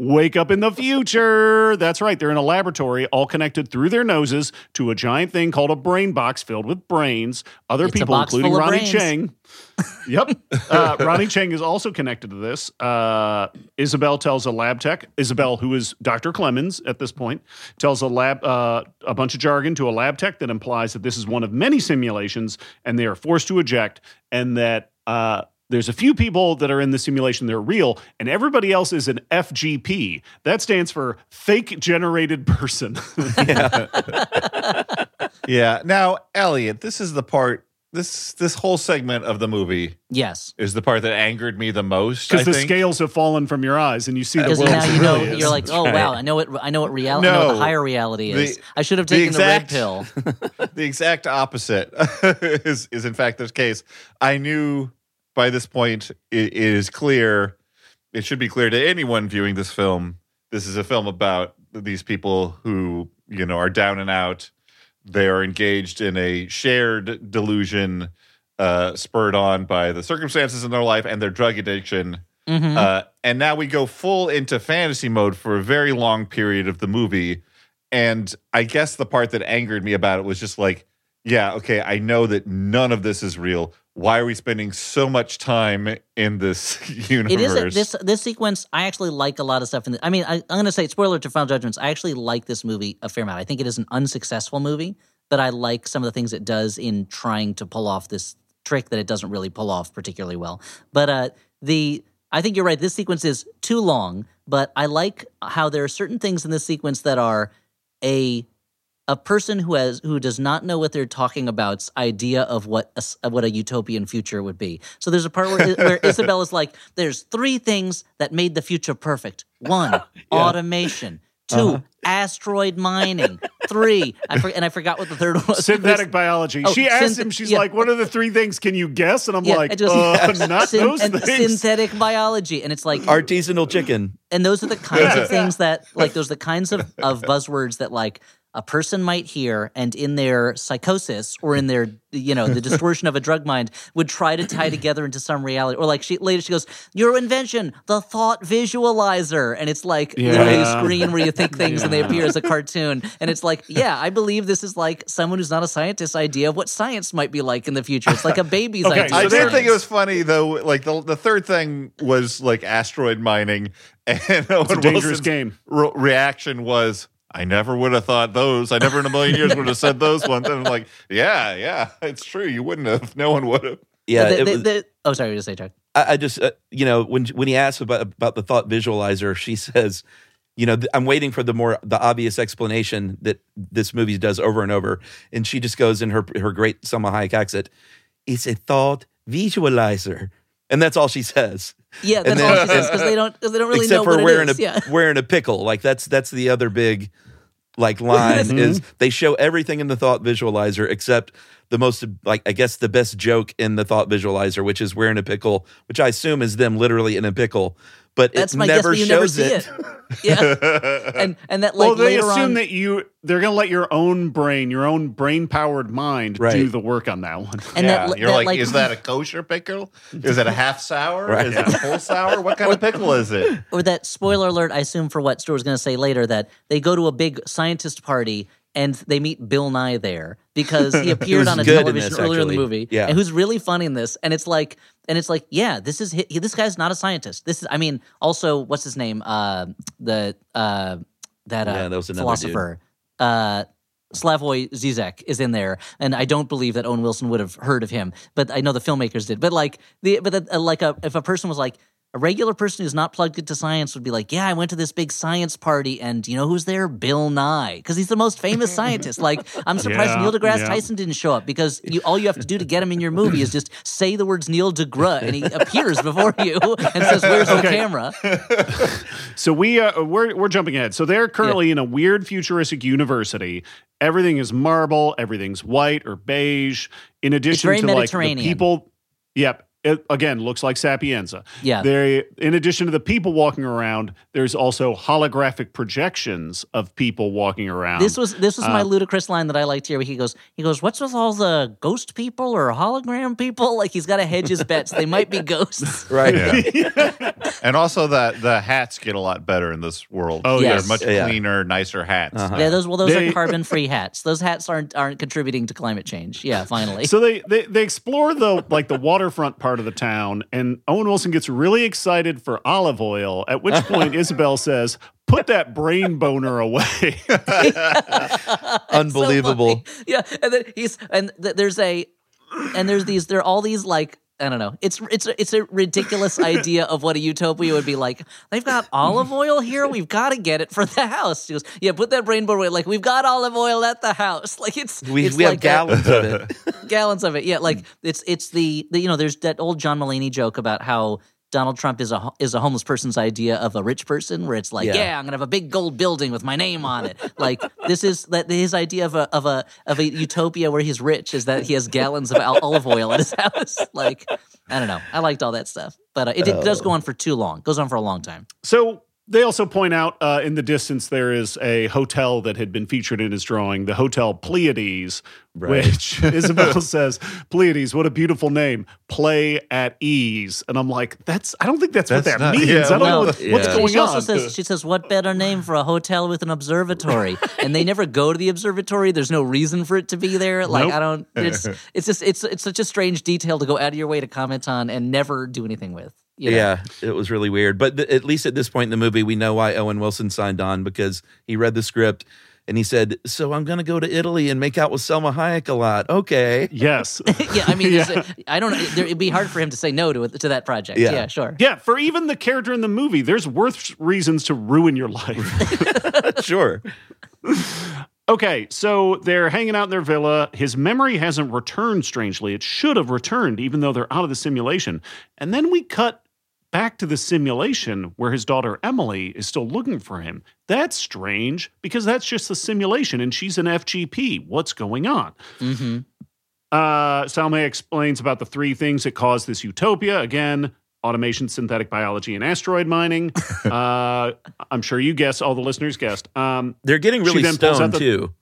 wake up in the future. That's right. They're in a laboratory, all connected through their noses to a giant thing called a brain box filled with brains. Other It's people, including Ronny brains. Chieng. yep. Uh, Ronny Chieng is also connected to this. Uh, Isabel tells a lab tech, Isabel, who is Dr. Clemens at this point, tells a lab uh, a bunch of jargon to a lab tech that implies that this is one of many simulations and they are forced to eject and that uh, there's a few people that are in the simulation that are real, and everybody else is an FGP. That stands for fake generated person. Yeah. yeah. Now, Elliott, this is the part. This this whole segment of the movie Yes. is the part that angered me the most. Because the think. scales have fallen from your eyes and you see the Because world now you know really is. you're like, oh right. wow, I know what I know what reality, I know what No. the higher reality is. The- I should have the taken the, red pill. the exact opposite is is in fact this case. I knew by this point it, it is clear. It should be clear to anyone viewing this film. This is a film about these people who you know are down and out. They are engaged in a shared delusion, uh, spurred on by the circumstances in their life and their drug addiction. Mhm. Uh, and now we go full into fantasy mode for a very long period of the movie. And I guess the part that angered me about it was just like, yeah, okay, I know that none of this is real. Why are we spending so much time in this universe? It is a, this this sequence. I actually like a lot of stuff in. The, I mean, I, I'm going to say spoiler to Final Judgments. I actually like this movie a fair amount. I think it is an unsuccessful movie, but I like some of the things it does in trying to pull off this trick that it doesn't really pull off particularly well. But uh, the I think you're right. This sequence is too long, but I like how there are certain things in this sequence that are a a person who has who does not know what they're talking about's idea of what a, s- of what a utopian future would be. So there's a part where, where Isabel is like, "There's three things that made the future perfect. One, automation. 2 Uh-huh. asteroid mining. Three, I for, and I forgot what the third one was. Synthetic biology. Oh, she asked synth- him, she's yeah. like, what are the three things? Can you guess? And I'm Yeah, like, just- uh, not Syn- those and things. synthetic biology, and it's like Artisanal chicken. and those are the kinds of things that like those are the kinds of, of buzzwords that like a person might hear and in their psychosis or in their you know the distortion of a drug mind would try to tie together into some reality. Or like she later she goes your invention the thought visualizer. And it's like literally a screen where you think things and they appear as a cartoon. And it's like yeah i believe this is like someone who's not a scientist's idea of what science might be like in the future. It's like a baby's Okay, idea I did there- think it was funny though. Like the the third thing was like asteroid mining, and Owen It's a dangerous Wilson's game. re- reaction was, "I never would have thought those. I never in a million years would have said those ones." And I'm like, "Yeah, yeah, it's true. You wouldn't have. No one would have." Yeah, The- it the- was- the- oh sorry you to say Chuck I, I just uh, you know when when he asks about about the thought visualizer, she says, you know, th- I'm waiting for the more the obvious explanation that this movie does over and over, and she just goes in her her great Salma Hayek accent, "It's a thought visualizer," and that's all she says. yeah that's And all she says because they don't because they don't really Except know for what wearing it is. a yeah. wearing a pickle, like that's that's the other big like line is they show everything in the thought visualizer except the most like I guess the best joke in the thought visualizer, which is wearing a pickle, which I assume is them literally in a pickle, but That's it my guess, never but you never shows see it. yeah, and and that like well, they later assume on, that you they're going to let your own brain, your own brain powered mind, do the work on that one. and yeah, that, you're that, like, is that a kosher pickle? Is it a half sour? Right. Is it a full sour? What kind of pickle is it? or that spoiler alert? I assume for what Stuart's going to say later that they go to a big scientist party and they meet Bill Nye there because he appeared on a television this, earlier in the movie, Yeah. and who's really funny in this. And it's like, and it's like, yeah, this is hi- this guy's not a scientist. This is, I mean, also what's his name? Uh, the uh, that uh, Yeah, that was philosopher. Uh, Slavoj Zizek is in there, and I don't believe that Owen Wilson would have heard of him, but I know the filmmakers did. But like the, but the, uh, like a, if a person was like a regular person who's not plugged into science would be like, yeah, I went to this big science party, and you know who's there? Bill Nye, because he's the most famous scientist. Like, I'm surprised Yeah, Neil deGrasse yeah. Tyson didn't show up because you, all you have to do to get him in your movie is just say the words Neil deGrasse, and he appears before you and says, "Where's the camera?" So we uh, we're we're jumping ahead. So they're currently in a weird futuristic university. Everything is marble. Everything's white or beige. In addition to like the people, yep. It, again, looks like Sapienza. Yeah. They, in addition to the people walking around, there's also holographic projections of people walking around. This was this was my Uh, ludicrous line that I liked here. Where he goes, he goes, "What's with all the ghost people or hologram people? Like he's got to hedge his bets. They might be ghosts." right. Yeah. and also that the hats get a lot better in this world. Oh, yes. They're much Yeah. cleaner, nicer hats. Uh-huh. Yeah, those well, those They- are carbon free hats. Those hats aren't aren't contributing to climate change. Yeah, finally. So they, they they explore the like the waterfront part of the town, and Owen Wilson gets really excited for olive oil. At which point Isabel says, "Put that brain boner away." Unbelievable. So yeah, and then he's and th- there's a and there's these there are all these like I don't know. It's it's a, it's a ridiculous idea of what a utopia would be like. They've got olive oil here. We've got to get it for the house. She goes, yeah, put that rainbow away. Like we've got olive oil at the house. Like it's We, it's we have like a- gallons of it. gallons of it. Yeah, like it's it's the, the you know there's that old John Mulaney joke about how Donald Trump is a is a homeless person's idea of a rich person, where it's like, Yeah. yeah, I'm gonna have a big gold building with my name on it. Like this is that his idea of a of a of a utopia where he's rich is that he has gallons of olive oil at his house. Like I don't know, I liked all that stuff, but uh, it, it does go on for too long. Goes on for a long time. So they also point out uh, in the distance there is a hotel that had been featured in his drawing, the Hotel Pleiades, Right. which Isabel says, Pleiades, what a beautiful name. Play at ease. And I'm like, that's I don't think that's, what that not- means. yeah, I don't know what, yeah. what's She- going she also on. says she says what better name for a hotel with an observatory and they never go to the observatory there's no reason for it to be there like Nope. i don't it's it's just it's it's such a strange detail to go out of your way to comment on and never do anything with you know? Yeah, it was really weird. But th- at least at this point in the movie, we know why Owen Wilson signed on because he read the script and he said, "So I'm going to go to Italy and make out with Salma Hayek a lot." Okay. Yes. yeah, I mean, Yeah. there's a- I don't. There, it'd be hard for him to say no to to that project. Yeah. Yeah, sure. Yeah, for even the character in the movie, there's worse reasons to ruin your life. sure. okay, so they're hanging out in their villa. His memory hasn't returned, strangely. It should have returned, even though they're out of the simulation. And then we cut back to the simulation where his daughter Emily is still looking for him. That's strange because that's just the simulation and she's an FGP. What's going on? hmm Uh, Salma explains about the three things that cause this utopia. Again, automation, synthetic biology, and asteroid mining. uh, I'm sure you guessed, all the listeners guessed. Um, They're getting really stoned the- too.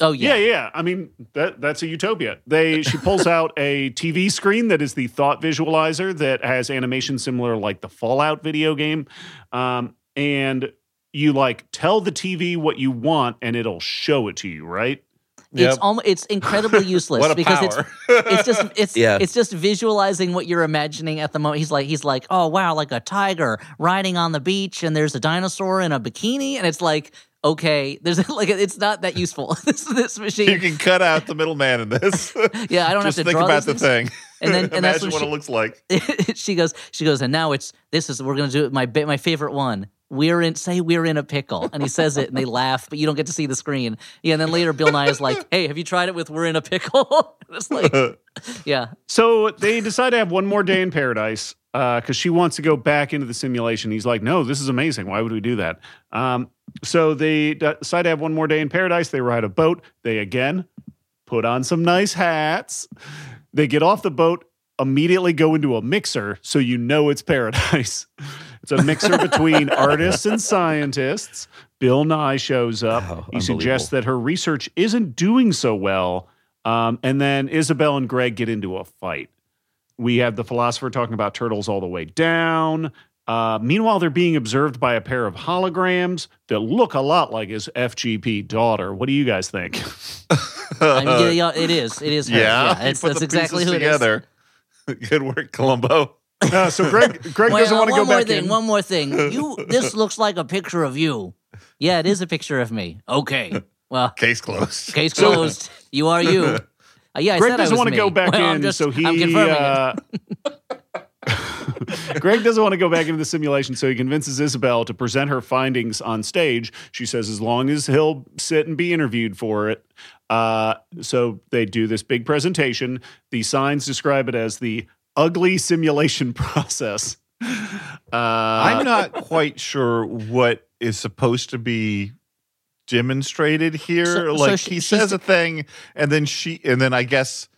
Oh yeah. yeah. yeah, I mean, that that's a utopia. They she pulls out a TV screen that is the thought visualizer that has animation similar like the Fallout video game, um, and you like tell the TV what you want and it'll show it to you, right? It's Yep. almost it's incredibly useless What a because power. it's it's just it's Yeah. it's just visualizing what you're imagining at the moment. He's like he's like, "Oh wow, like a tiger riding on the beach and there's a dinosaur in a bikini." And it's like, "Okay, there's like it's not that useful." this this machine. you can cut out the middleman in this. Yeah, I don't Just have to think draw about those the thing. And then- and that's imagine when what she- it looks like. she goes she goes and now it's this is we're going to do it my my favorite one. We're in say we're in a pickle. And he says it and they laugh, but you don't get to see the screen. Yeah, and then later Bill Nye is like, "Hey, have you tried it with we're in a pickle?" it's like yeah. So they decide to have one more day in paradise because she wants to go back into the simulation. He's like, no, this is amazing. Why would we do that? Um, so they decide to have one more day in paradise. They ride a boat. They again put on some nice hats. They get off the boat, immediately go into a mixer so you know it's paradise. It's a mixer between artists and scientists. Bill Nye shows up. Wow, he suggests that her research isn't doing so well. Um, and then Isabel and Greg get into a fight. We have the philosopher talking about turtles all the way down. Uh, meanwhile, they're being observed by a pair of holograms that look a lot like his FGP daughter. What do you guys think? I mean, yeah, yeah, it is. It is her. yeah, you it's, that's exactly pieces who it is. together. Good work, Columbo. Uh, so Greg, Greg Wait, doesn't uh, want to go more back thing. in. One more thing. You. This looks like a picture of you. Yeah, it is a picture of me. Okay. Well, Case closed. case closed. you are you. Uh, yeah, I Greg said doesn't want to go back Well, in, just- so he. I'm confirming it. uh, Greg doesn't want to go back into the simulation, so he convinces Isabel to present her findings on stage. She says, as long as he'll sit and be interviewed for it. Uh, so they do this big presentation. The signs describe it as the ugly simulation process. Uh, I'm not quite sure what is supposed to be demonstrated here. So- so like she- he says a thing, and then she, and then I guess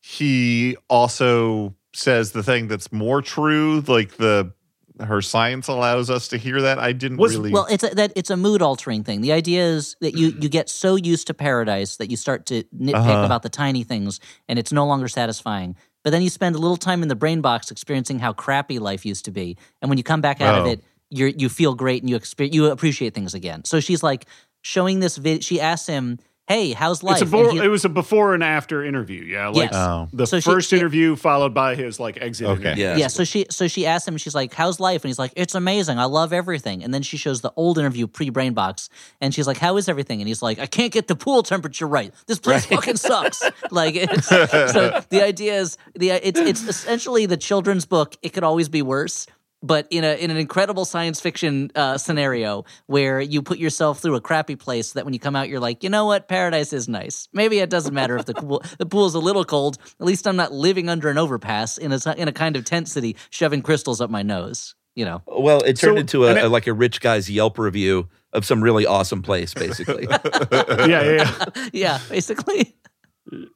he also says the thing that's more true. Like the her science allows us to hear that. I didn't Was- really. Well, it's a, that it's a mood altering thing. The idea is that you you get so used to paradise that you start to nitpick Uh-huh. about the tiny things, and it's no longer satisfying. But then you spend a little time in the brain box experiencing how crappy life used to be, and when you come back out of Oh. it, you you feel great and you exper- you appreciate things again. So she's like showing this vid. She asks him, "Hey, how's life?" it's a And before, he- it was a before and after interview. Yeah, like Yes. oh, the So first yeah. interview followed by his like exit. Okay. interview. Yeah. yeah, so she so she asked him, she's like, "How's life?" And he's like, "It's amazing. I love everything." And then she shows the old interview pre brain box, and she's like, "How is everything?" And he's like, "I can't get the pool temperature right. This place fucking sucks." like, it's, so the idea is the it's it's essentially the children's book. It could always be worse. But in a in an incredible science fiction uh, scenario where you put yourself through a crappy place, that when you come out, you're like, you know what, paradise is nice. Maybe it doesn't matter if the pool the pool's a little cold. At least I'm not living under an overpass in a in a kind of tent city, shoving crystals up my nose. You know, Well, it turned So- into a, it- a- like a rich guy's Yelp review of some really awesome place, basically. yeah, yeah. yeah. yeah, basically.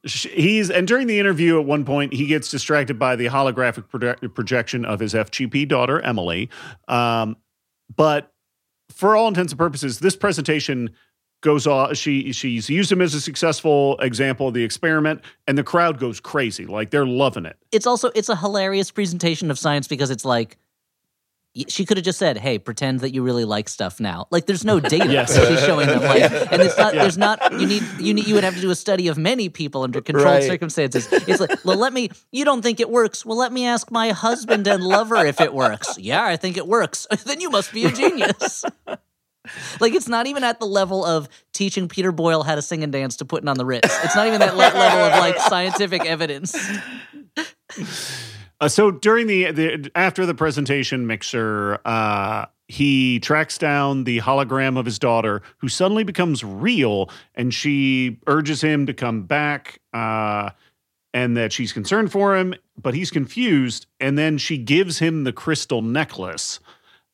He's and during the interview at one point he gets distracted by the holographic proje- projection of his FGP daughter Emily. Um, but for all intents and purposes, this presentation goes off. She she's used him as a successful example of the experiment, and the crowd goes crazy. Like they're loving it. It's also it's a hilarious presentation of science because it's like she could have just said, "Hey, pretend that you really like stuff now." Like, there's no data Yes. she's showing them. Like, and it's not. Yeah. There's not. You need. You need. You would have to do a study of many people under controlled Right. circumstances. It's like, well, let me. You don't think it works? Well, let me ask my husband and lover if it works. Yeah, I think it works. then you must be a genius. like it's not even at the level of teaching Peter Boyle how to sing and dance to putting on the Ritz. It's not even that le- level of like scientific evidence. Uh, so during the, the after the presentation, Mixer uh, he tracks down the hologram of his daughter, who suddenly becomes real, and she urges him to come back, uh, and that she's concerned for him, but he's confused, and then she gives him the crystal necklace.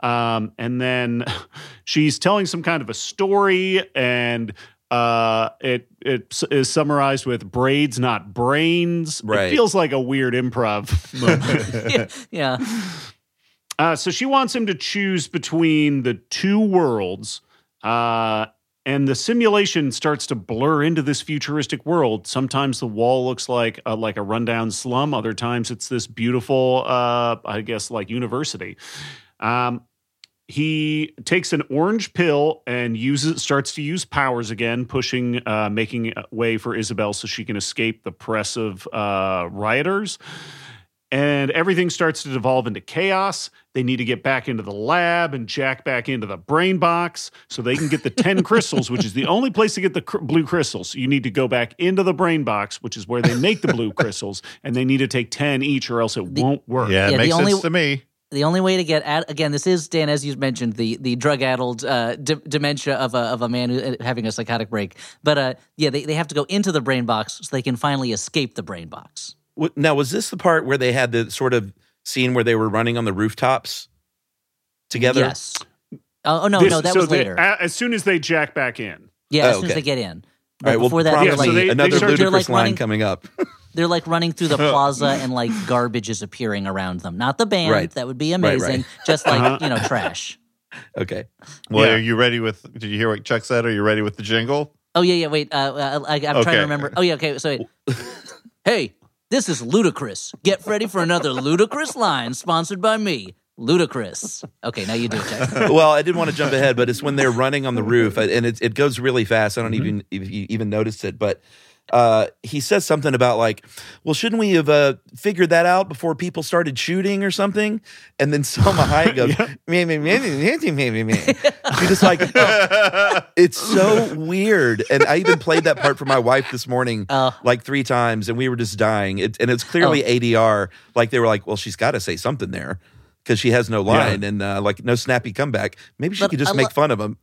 Um, and then she's telling some kind of a story, and uh, it it is summarized with braids, not brains. Right. It feels like a weird improv moment. yeah. Uh, so she wants him to choose between the two worlds. Uh, and the simulation starts to blur into this futuristic world. Sometimes the wall looks like a, like a rundown slum. Other times it's this beautiful, uh, I guess, like university. Um, he takes an orange pill and uses starts to use powers again, pushing, uh, making way for Isabel so she can escape the press of uh, rioters and everything starts to devolve into chaos. They need to get back into the lab and jack back into the brain box so they can get the 10 crystals, which is the only place to get the cr- blue crystals. You need to go back into the brain box, which is where they make the blue crystals, and they need to take 10 each or else it won't work. Yeah, it Yeah, the makes only- sense to me. The only way to get at again this is dan as you mentioned the the drug addled uh, d- dementia of a, of a man who, uh, having a psychotic break but uh, yeah they, they have to go into the brain box so they can finally escape the brain box Now, was this the part where they had the sort of scene where they were running on the rooftops together? yes oh, oh, no This- no that so was they- later a- as soon as they jack back in. yeah as Oh, soon as they get in All but right. Well, before that Yeah, they're so they- they another start- ludicrous they're like line running- coming up. they're like running through the plaza and like garbage is appearing around them not the band Right. that would be right. amazing just like Uh-huh. you know trash okay. Well, Yeah. are you ready with? Did you hear what Chuck said? Are you ready with the jingle? Oh yeah, yeah. Wait, uh, uh, I, I'm trying to remember. Oh yeah, okay. So, wait. hey, this is ludicrous. Get ready for another ludicrous line sponsored by me, ludicrous. Okay, now you do it. Jack. well, I didn't want to jump ahead, but it's when they're running on the roof, and it, it goes really fast. I don't Mm-hmm. even if you even noticed it, but uh, he says something about like, "Well, shouldn't we have uh, figured that out before people started shooting or something?" And then Salma Hayek goes, "Me, me, me, me, me, me, me, me." You're just like, oh, it's so weird. And I even played that part for my wife this morning, Oh. like three times, and we were just dying. It, and it's clearly Oh. ADR. Like they were like, "Well, she's got to say something there." Because she has no line and uh, like no snappy comeback. Maybe she But could just I make fun of him.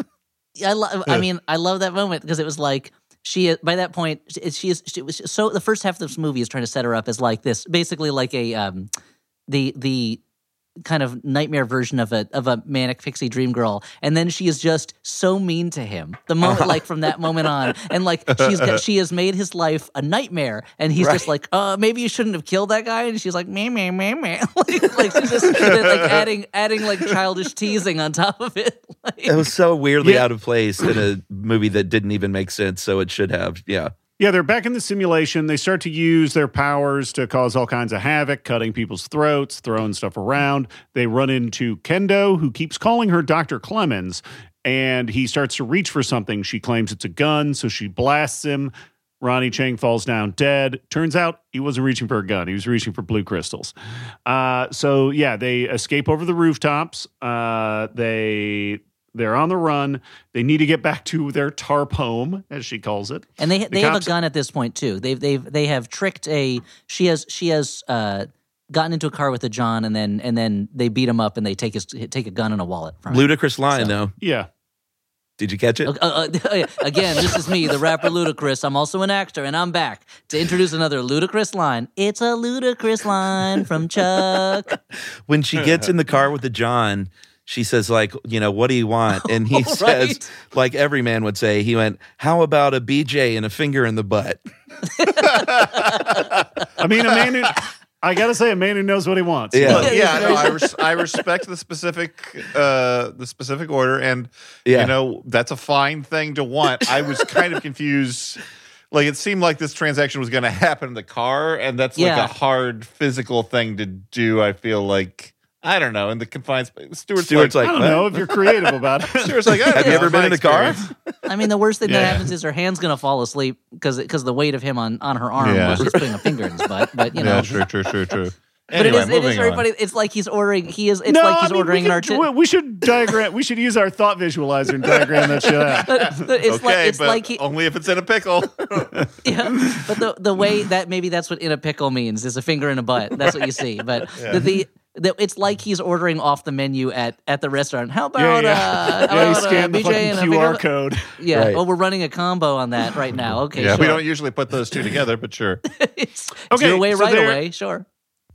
I, lo- I mean, I love that moment because it was like she. By that point, she, she is. She was so. The first half of this movie is trying to set her up as like this, basically like a um, the the kind of nightmare version of a of a manic pixie dream girl and then she is just so mean to him the moment like from that moment on and like she's got, she has made his life a nightmare and he's just like uh maybe you shouldn't have killed that guy and she's like meh meh meh like, like she's just like adding adding like childish teasing on top of it like, It was so weirdly Yeah. out of place in a movie that didn't even make sense. So it should have. Yeah. Yeah, they're back in the simulation. They start to use their powers to cause all kinds of havoc, cutting people's throats, throwing stuff around. They run into Kendo, who keeps calling her Dr. Clemens, and he starts to reach for something. She claims it's a gun, so she blasts him. Ronny Chieng falls down dead. Turns out he wasn't reaching for a gun, he was reaching for blue crystals. Uh, so, yeah, they escape over the rooftops. Uh, they. They're on the run. They need to get back to their tarp home, as she calls it. And they they have a gun at this point too. They've they've they have tricked a she has she has uh gotten into a car with a John and then and then they beat him up and they take his take a gun and a wallet from him. Ludicrous line, So- though. Yeah. Did you catch it? Uh, uh, again, this is me, the rapper Ludacris. I'm also an actor, and I'm back to introduce another ludicrous line. It's a ludicrous line from Chuck. When she gets in the car with the John, she says, like, you know, what do you want? And he Right. says, like every man would say, he went, How about a BJ and a finger in the butt? I mean, a man who, I gotta say, a man who knows what he wants. Yeah. Well, Yeah, yeah, yeah, no, I, res- I respect the specific uh the specific order and Yeah. you know that's a fine thing to want. I was kind of confused like it seemed like this transaction was going to happen in the car and that's Yeah. like a hard physical thing to do. I feel like I don't know in the confines, space. Stuart's, Stuart's like, I don't "What?" know if you're creative about it. Stuart's like, I Have you ever been in a car? I mean, the worst thing that happens is her hand's gonna fall asleep because because the weight of him on on her arm Yeah. was just putting a finger in his butt. But you know, Yeah, true, true, true, true. But Anyway, it is, it is moving very on. funny. It's like he's ordering. He is. It's no, like he's I mean, ordering we, an could, arti- we- we should diagram. we should use our thought visualizer and diagram that shit out. But it's okay, like it's but like he, only if it's in a pickle. yeah. But the the way that maybe that's what in a pickle means is a finger in a butt. That's what you see. But the, the the, it's like he's ordering off the menu at, at the restaurant. How about Yeah, yeah. uh, how yeah, you about, uh, scan the BJ fucking and a QR code. Yeah. Right. Oh, we're running a combo on that right now. Okay. yeah, sure. we don't usually put those two together, but sure. it's, it's Okay, your way so right there- away. Sure.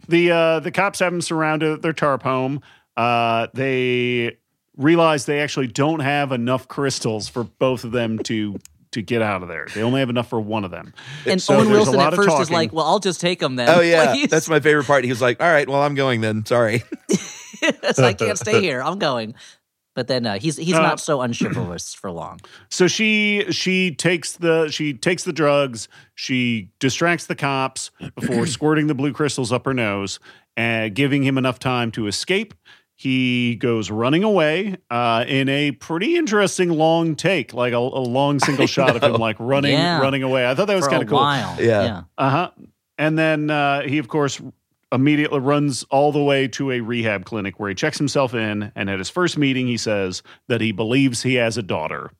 The uh, the cops have them surrounded at their tarp home. Uh, they realize they actually don't have enough crystals for both of them to to get out of there. They only have enough for one of them. And So Owen there's a Wilson lot at of first is like, "Well, I'll just take them then." Oh yeah, Like, that's my favorite part. He was like, "All right, well, I'm going then. Sorry." so I can't stay here. I'm going. But then uh, he's he's Uh, not so unchivalrous for long. So she she takes the she takes the drugs. She distracts the cops before squirting the blue crystals up her nose, and giving him enough time to escape. He goes running away uh, in a pretty interesting long take, like a, a long single shot of him like running Yeah. running away. I thought that was kind of cool. while. Yeah. yeah. Uh huh. And then uh, he, of course, immediately runs all the way to a rehab clinic where he checks himself in. And at his first meeting, he says that he believes he has a daughter.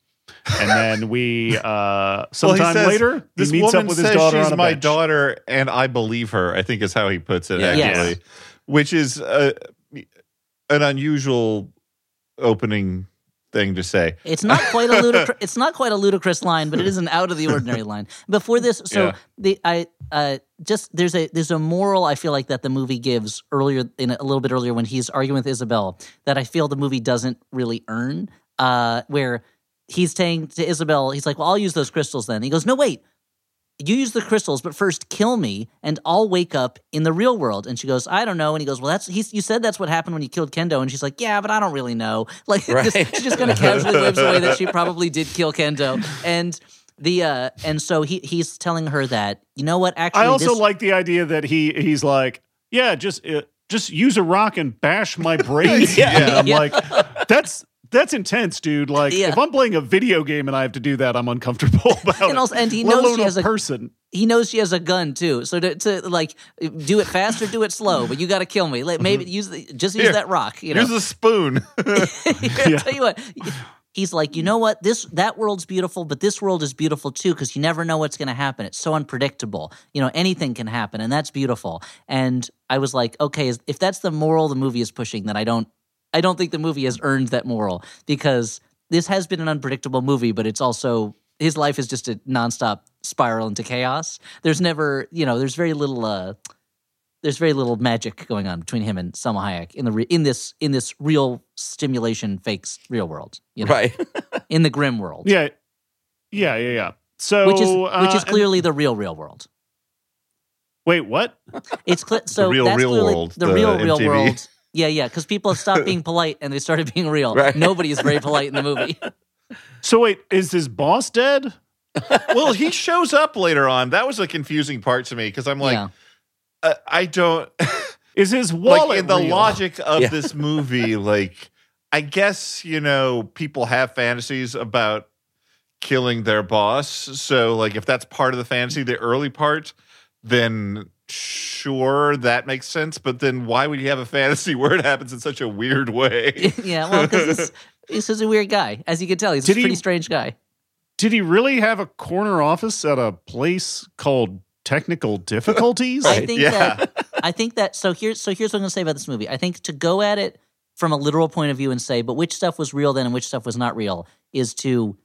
And then we, uh, Well, he sometime says, later, this he meets woman up with his says daughter she's on a my bench. daughter, and I believe her. I think is how he puts it. Yeah. Actually, Yes. which is uh, an unusual opening thing to say. It's not quite a ludicrous. it's not quite a ludicrous line, but it is an out of the ordinary line. Before this, so Yeah. the I uh just there's a there's a moral I feel like that the movie gives earlier in a, a little bit earlier when he's arguing with Isabel that I feel the movie doesn't really earn. Uh, where he's saying to Isabel, he's like, "Well, I'll use those crystals then." He goes, "No, wait." You use the crystals, but first kill me, and I'll wake up in the real world. And she goes, "I don't know." And he goes, "Well, that's he's, you said that's what happened when you killed Kendo." And she's like, "Yeah, but I don't really know." Like, Right. just, she just kind of casually waves away that she probably did kill Kendo. And the uh, and so he he's telling her that you know what? Actually, I also this, like the idea that he he's like, yeah, just uh, just use a rock and bash my brains. Yeah. in." I'm Yeah. like, that's that's intense, dude. Like, Yeah. if I'm playing a video game and I have to do that, I'm uncomfortable about And it. and he knows she has a person. he knows she has a gun too. So to, to like do it fast or do it slow, but you got to kill me. Like maybe mm-hmm. use the just use Here, that rock. You know, Here's a spoon. I'll tell you what. He's like, you know what? This that world's beautiful, but this world is beautiful too because you never know what's going to happen. It's so unpredictable. You know, anything can happen, and that's beautiful. And I was like, okay, if that's the moral the movie is pushing, then I don't, I don't think the movie has earned that moral because this has been an unpredictable movie, but it's also his life is just a nonstop spiral into chaos. There's never, you know, there's very little. uh there's very little magic going on between him and Salma Hayek in the re- in this in this real stimulation fakes real world, you know, Right. in the grim world, Yeah, yeah, yeah, yeah. So, which is uh, which is and- clearly the real real world. wait, what? It's cl- so real, that's real world, the, the real real MTV. world. Yeah, yeah, because people have stopped being polite and they started being real. Right. Nobody is very polite in the movie. So wait, is his boss dead? well, he shows up later on. That was a confusing part to me because I'm like, yeah, uh, I don't Is his wallet like in the real? logic of Yeah. this movie. Like, I guess you know people have fantasies about killing their boss. So, like, if that's part of the fantasy, the early part, then sure that makes sense. But then why would you have a fantasy where it happens in such a weird way? yeah. Well, because this, this is a weird guy, as you can tell. He's Did a he- pretty strange guy. Did he really have a corner office at a place called Technical Difficulties? I think Yeah. that I think that so here's so here's what I'm gonna say about this movie. I think to go at it from a literal point of view and say, but which stuff was real then and which stuff was not real is to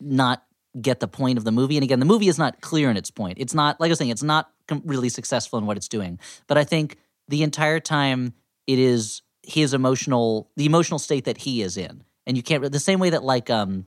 not get the point of the movie. And again, the movie is not clear in its point. It's not like I was saying, it's not com- really successful in what it's doing. But I think the entire time it is his emotional, the emotional state that he is in, and you can't the same way that like um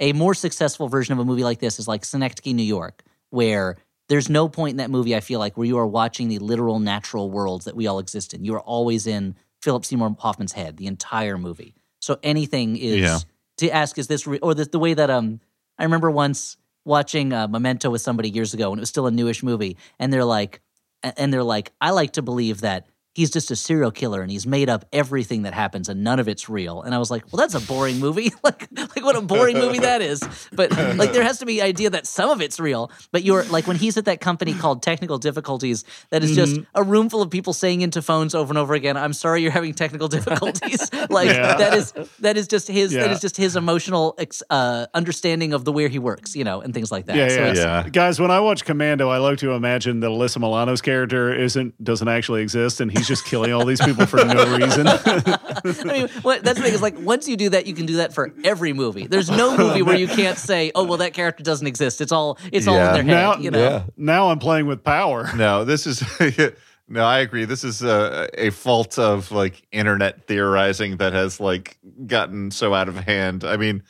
a more successful version of a movie like this is like Synecdoche, New York, where there's no point in that movie I feel like where you are watching the literal natural worlds that we all exist in. You are always in Philip Seymour Hoffman's head the entire movie. So anything is Yeah. to ask is this re- or the, the way that um I remember once watching uh, Memento with somebody years ago and it was still a newish movie and they're like and they're like I like to believe that he's just a serial killer and he's made up everything that happens and none of it's real. And I was like, well, that's a boring movie. like, like what a boring movie that is. But like, there has to be an idea that some of it's real. But you're like when he's at that company called Technical Difficulties, that is just a room full of people saying into phones over and over again, "I'm sorry, you're having technical difficulties." like Yeah. that is that is just his that Yeah. is just his emotional ex, uh, understanding of the where he works, you know, and things like that. Yeah, yeah, it's- Yeah. Guys, when I watch Commando, I like to imagine that Alyssa Milano's character isn't doesn't actually exist, and he's just killing all these people for no reason. I mean, what, that's the thing is like once you do that, you can do that for every movie. There's no movie where you can't say, "Oh, well, that character doesn't exist." It's all it's all in Yeah. their head, now, you know. Yeah. now I'm playing with power. No, this is no. I agree. This is a, a fault of like internet theorizing that has like gotten so out of hand. I mean,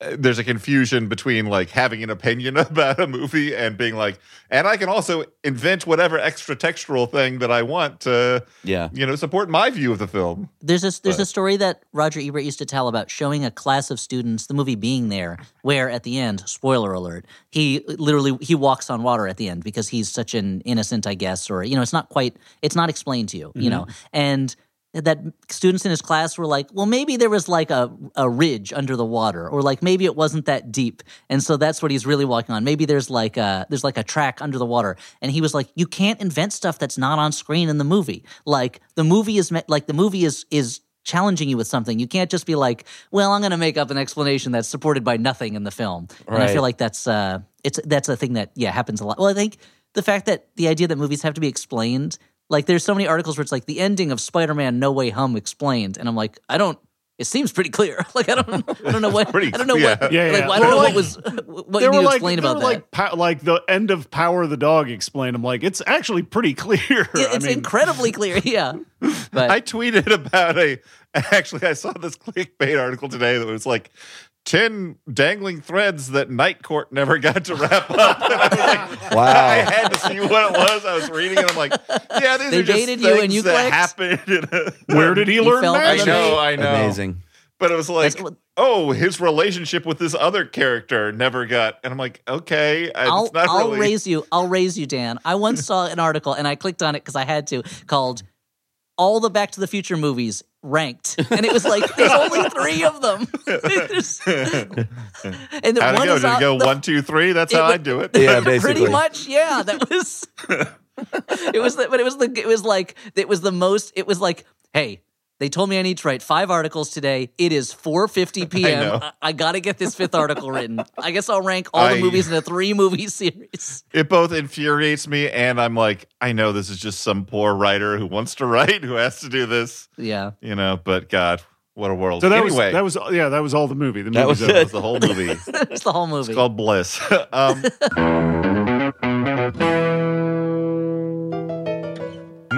there's a confusion between like having an opinion about a movie and being like, and I can also invent whatever extra textual thing that I want to, Yeah. you know, support my view of the film. There's a there's But- a story that Roger Ebert used to tell about showing a class of students the movie being there, where at the end, spoiler alert, he literally he walks on water at the end because he's such an innocent, I guess, or you know, it's not quite it's not explained to you, you mm-hmm. know, and that students in his class were like, well, maybe there was like a, a ridge under the water, or like maybe it wasn't that deep, and so that's what he's really walking on. Maybe there's like a there's like a track under the water, and he was like, you can't invent stuff that's not on screen in the movie. Like the movie is like the movie is is challenging you with something. You can't just be like, well, I'm going to make up an explanation that's supported by nothing in the film. And I feel like that's uh, it's that's a thing that yeah happens a lot. Well, I think the fact that the idea that movies have to be explained, like there's so many articles where it's like the ending of Spider-Man No Way Home explained, and I'm like, I don't. It seems pretty clear. Like I don't, I don't know what, pretty- I don't know yeah. what, Yeah, like yeah. I don't Or know like- what was what They you were like, explain they about were that. like, like the end of Power of the Dog explained. I'm like, it's actually pretty clear. Yeah, I it's mean, incredibly clear. Yeah, but I tweeted about a. Actually, I saw this clickbait article today that was like. 10 dangling threads that Night Court never got to wrap up. And I was like, I had to see what it was. I was reading it. I'm like, yeah, these They are just dated you and things you that clicked? happened. in a- where did he You learn felt I know, I know. Amazing. But it was like, That's oh, his relationship with this other character never got. And I'm like, okay, I- I'll, it's not I'll really. raise you. I'll raise you, Dan. I once saw an article and I clicked on it because I had to called all the Back to the Future movies ranked, and it was like there's only three of them. There's- and the How'd one go? is Did it go the- one, two, three? That's how wa- I do it. Yeah, Pretty much, yeah. That was. it was, the, but it was the. It was like it was the most. It was like, hey. They told me I need to write five articles today. It is 4:50 p.m. know. I, I got to get this fifth article written. I guess I'll rank all the movies in a three movie series. It both infuriates me, and I'm like, I know this is just some poor writer who wants to write, who has to do this, Yeah. you know. But God, what a world! So that anyway, was that was yeah that was all the movie. The That was that was the whole movie. It's the whole movie. It's called Bliss. um,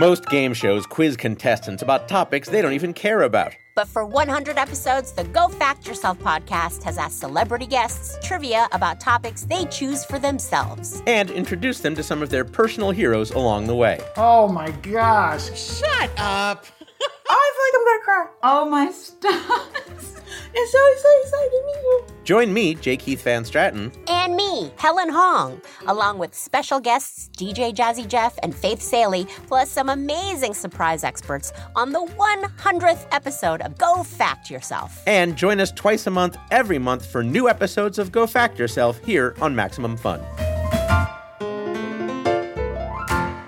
Most game shows quiz contestants about topics they don't even care about. But for 100 episodes, the Go Fact Yourself podcast has asked celebrity guests trivia about topics they choose for themselves. And introduced them to some of their personal heroes along the way. Oh my gosh. Shut up. Oh, I feel like I'm gonna cry. Oh my stars. It's so, so exciting to meet you. Join me, J. Keith Van Straaten, And me, Helen Hong, along with special guests DJ Jazzy Jeff and Faith Salie, plus some amazing surprise experts on the 100th episode of Go Fact Yourself. and join us twice a month every month for new episodes of Go Fact Yourself here on Maximum Fun.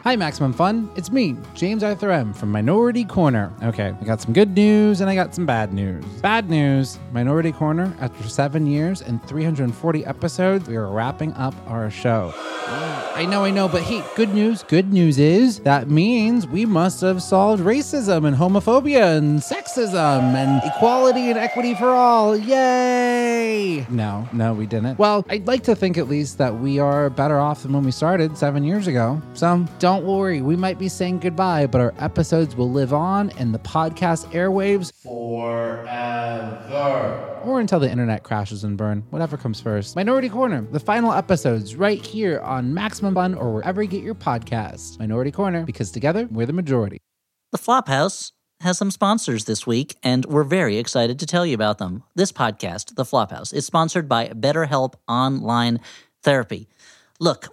Hi, Maximum Fun. It's me, James Arthur M. from Minority Korner. Okay, I got some good news and I got some bad news. Bad news Minority Korner, after seven years and 340 episodes, we are wrapping up our show. I know, I know, but hey, good news. Good news is that means we must have solved racism and homophobia and sexism and equality and equity for all. Yay! No, no, we didn't. Well, I'd like to think at least that we are better off than when we started seven years ago. So don't worry, we might be saying goodbye, but our episodes will live on in the podcast airwaves forever. Or until the internet crashes and burn, whatever comes first. Minority Korner, the final episodes right here on Maximum Fun or wherever you get your podcasts. Minority Korner, because together we're the majority. The Flophouse has some sponsors this week, and we're very excited to tell you about them. This podcast, The Flophouse, is sponsored by BetterHelp Online Therapy. Look,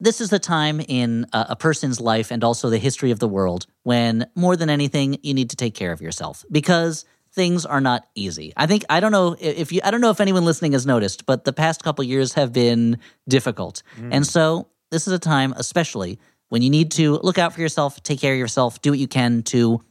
this is the time in a, a person's life and also the history of the world when more than anything you need to take care of yourself because things are not easy. I think I don't know if you I don't know if anyone listening has noticed, but the past couple years have been difficult. Mm. And so this is a time especially when you need to look out for yourself, take care of yourself, do what you can to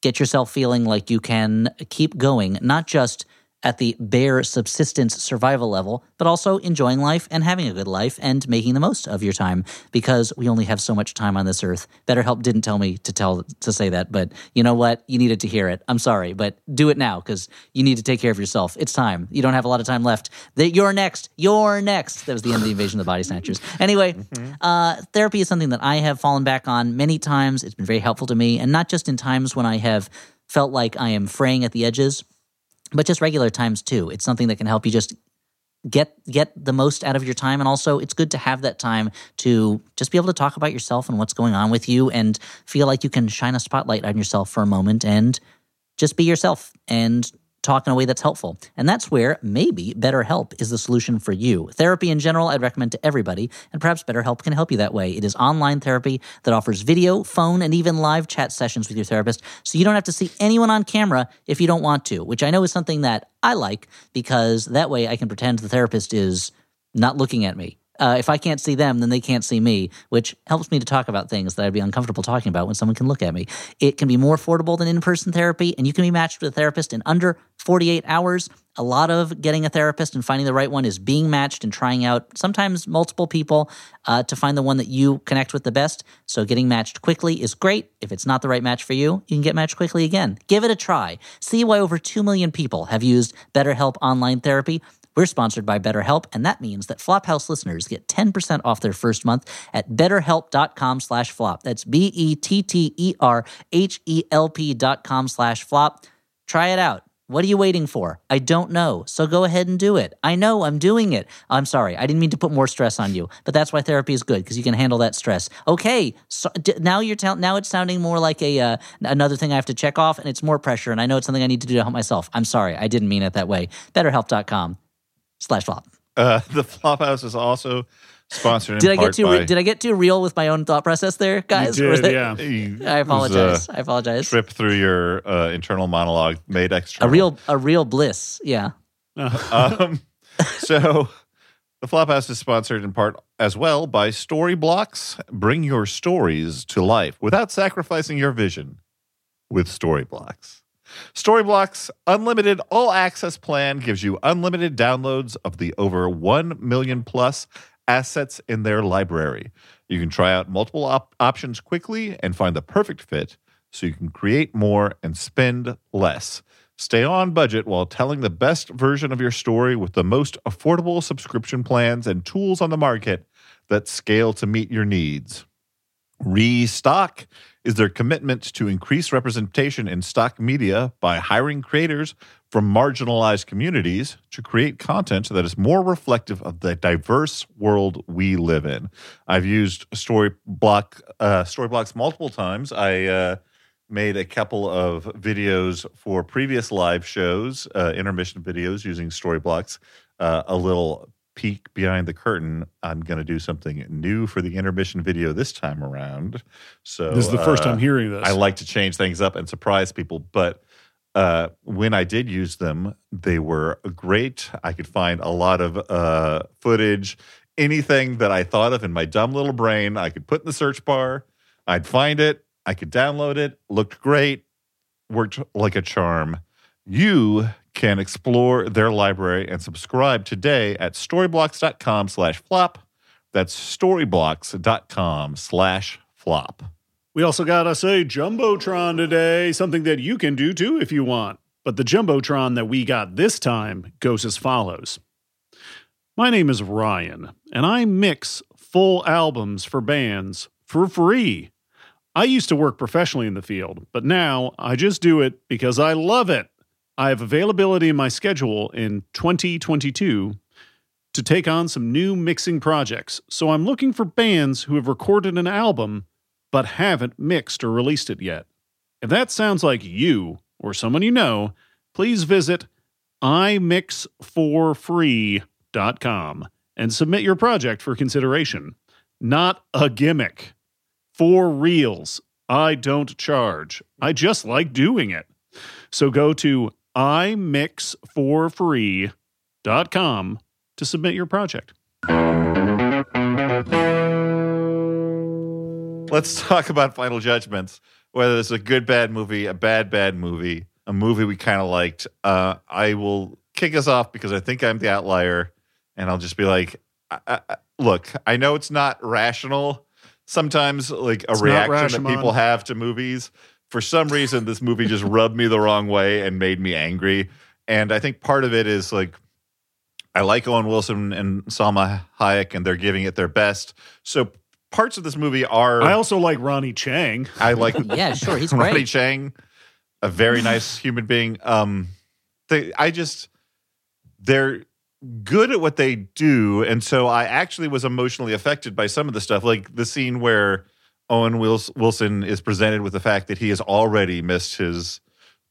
get yourself feeling like you can keep going, not just at the bare subsistence survival level, but also enjoying life and having a good life and making the most of your time because we only have so much time on this earth. BetterHelp didn't tell me to tell to say that, but you know what? You needed to hear it. I'm sorry, but do it now because you need to take care of yourself. It's time. You don't have a lot of time left. That you're next. You're next. That was the end of the invasion of the body snatchers. Anyway, uh, therapy is something that I have fallen back on many times. It's been very helpful to me, and not just in times when I have felt like I am fraying at the edges but just regular times too. It's something that can help you just get get the most out of your time and also it's good to have that time to just be able to talk about yourself and what's going on with you and feel like you can shine a spotlight on yourself for a moment and just be yourself and talk in a way that's helpful. And that's where maybe BetterHelp is the solution for you. Therapy in general, I'd recommend to everybody, and perhaps BetterHelp can help you that way. It is online therapy that offers video, phone, and even live chat sessions with your therapist, so you don't have to see anyone on camera if you don't want to, which I know is something that I like because that way I can pretend the therapist is not looking at me. Uh, if I can't see them, then they can't see me, which helps me to talk about things that I'd be uncomfortable talking about when someone can look at me. It can be more affordable than in person therapy, and you can be matched with a therapist in under 48 hours. A lot of getting a therapist and finding the right one is being matched and trying out sometimes multiple people uh, to find the one that you connect with the best. So getting matched quickly is great. If it's not the right match for you, you can get matched quickly again. Give it a try. See why over 2 million people have used BetterHelp online therapy. We're sponsored by BetterHelp, and that means that Flophouse listeners get 10% off their first month at betterhelp.com slash flop. That's B-E-T-T-E-R-H-E-L-P dot com slash flop. Try it out. What are you waiting for? I don't know. So go ahead and do it. I know I'm doing it. I'm sorry. I didn't mean to put more stress on you, but that's why therapy is good because you can handle that stress. Okay. So d- now you're tell- now it's sounding more like a uh, another thing I have to check off and it's more pressure and I know it's something I need to do to help myself. I'm sorry. I didn't mean it that way. betterhelp.com slash flop. Uh, the Flophouse is also sponsored. in Did I get part too by re- did I get too real with my own thought process there, guys? You did, that- yeah. You- I apologize. I apologize. Trip through your uh, internal monologue made extra. A real a real bliss. Yeah. um, so the Flophouse is sponsored in part as well by Storyblocks. Bring your stories to life without sacrificing your vision with Storyblocks. Storyblocks Unlimited All Access Plan gives you unlimited downloads of the over 1 million plus assets in their library. You can try out multiple op- options quickly and find the perfect fit so you can create more and spend less. Stay on budget while telling the best version of your story with the most affordable subscription plans and tools on the market that scale to meet your needs. Restock is their commitment to increase representation in stock media by hiring creators from marginalized communities to create content that is more reflective of the diverse world we live in. I've used Storyblock uh, Storyblocks multiple times. I uh, made a couple of videos for previous live shows, uh, intermission videos using Storyblocks. Uh, a little peek behind the curtain. I'm going to do something new for the intermission video this time around. So This is the first uh, time hearing this. I like to change things up and surprise people, but uh, when I did use them, they were great. I could find a lot of uh, footage, anything that I thought of in my dumb little brain, I could put in the search bar. I'd find it. I could download it. Looked great. Worked like a charm. You can explore their library and subscribe today at storyblocks.com slash flop. That's storyblocks.com slash flop. We also got us a Jumbotron today, something that you can do too if you want. But the Jumbotron that we got this time goes as follows My name is Ryan, and I mix full albums for bands for free. I used to work professionally in the field, but now I just do it because I love it. I have availability in my schedule in 2022 to take on some new mixing projects, so I'm looking for bands who have recorded an album but haven't mixed or released it yet. If that sounds like you or someone you know, please visit imixforfree.com and submit your project for consideration. not a gimmick. For reals. I don't charge. I just like doing it. So go to imixforfree.com to submit your project. Let's talk about Final Judgments. Whether it's a good bad movie, a bad bad movie, a movie we kind of liked. Uh, I will kick us off because I think I'm the outlier, and I'll just be like, I, I, "Look, I know it's not rational. Sometimes, like a It's reaction that people have to movies. For some reason, this movie just rubbed me the wrong way and made me angry. And I think part of it is like I like Owen Wilson and Salma Hayek, and they're giving it their best. So parts of this movie are I also like Ronny Chieng. I like Yeah, sure, he's Ronny great. Chieng, a very nice human being. Um, they, I just they're good at what they do, and so I actually was emotionally affected by some of the stuff, like the scene where Owen Wilson is presented with the fact that he has already missed his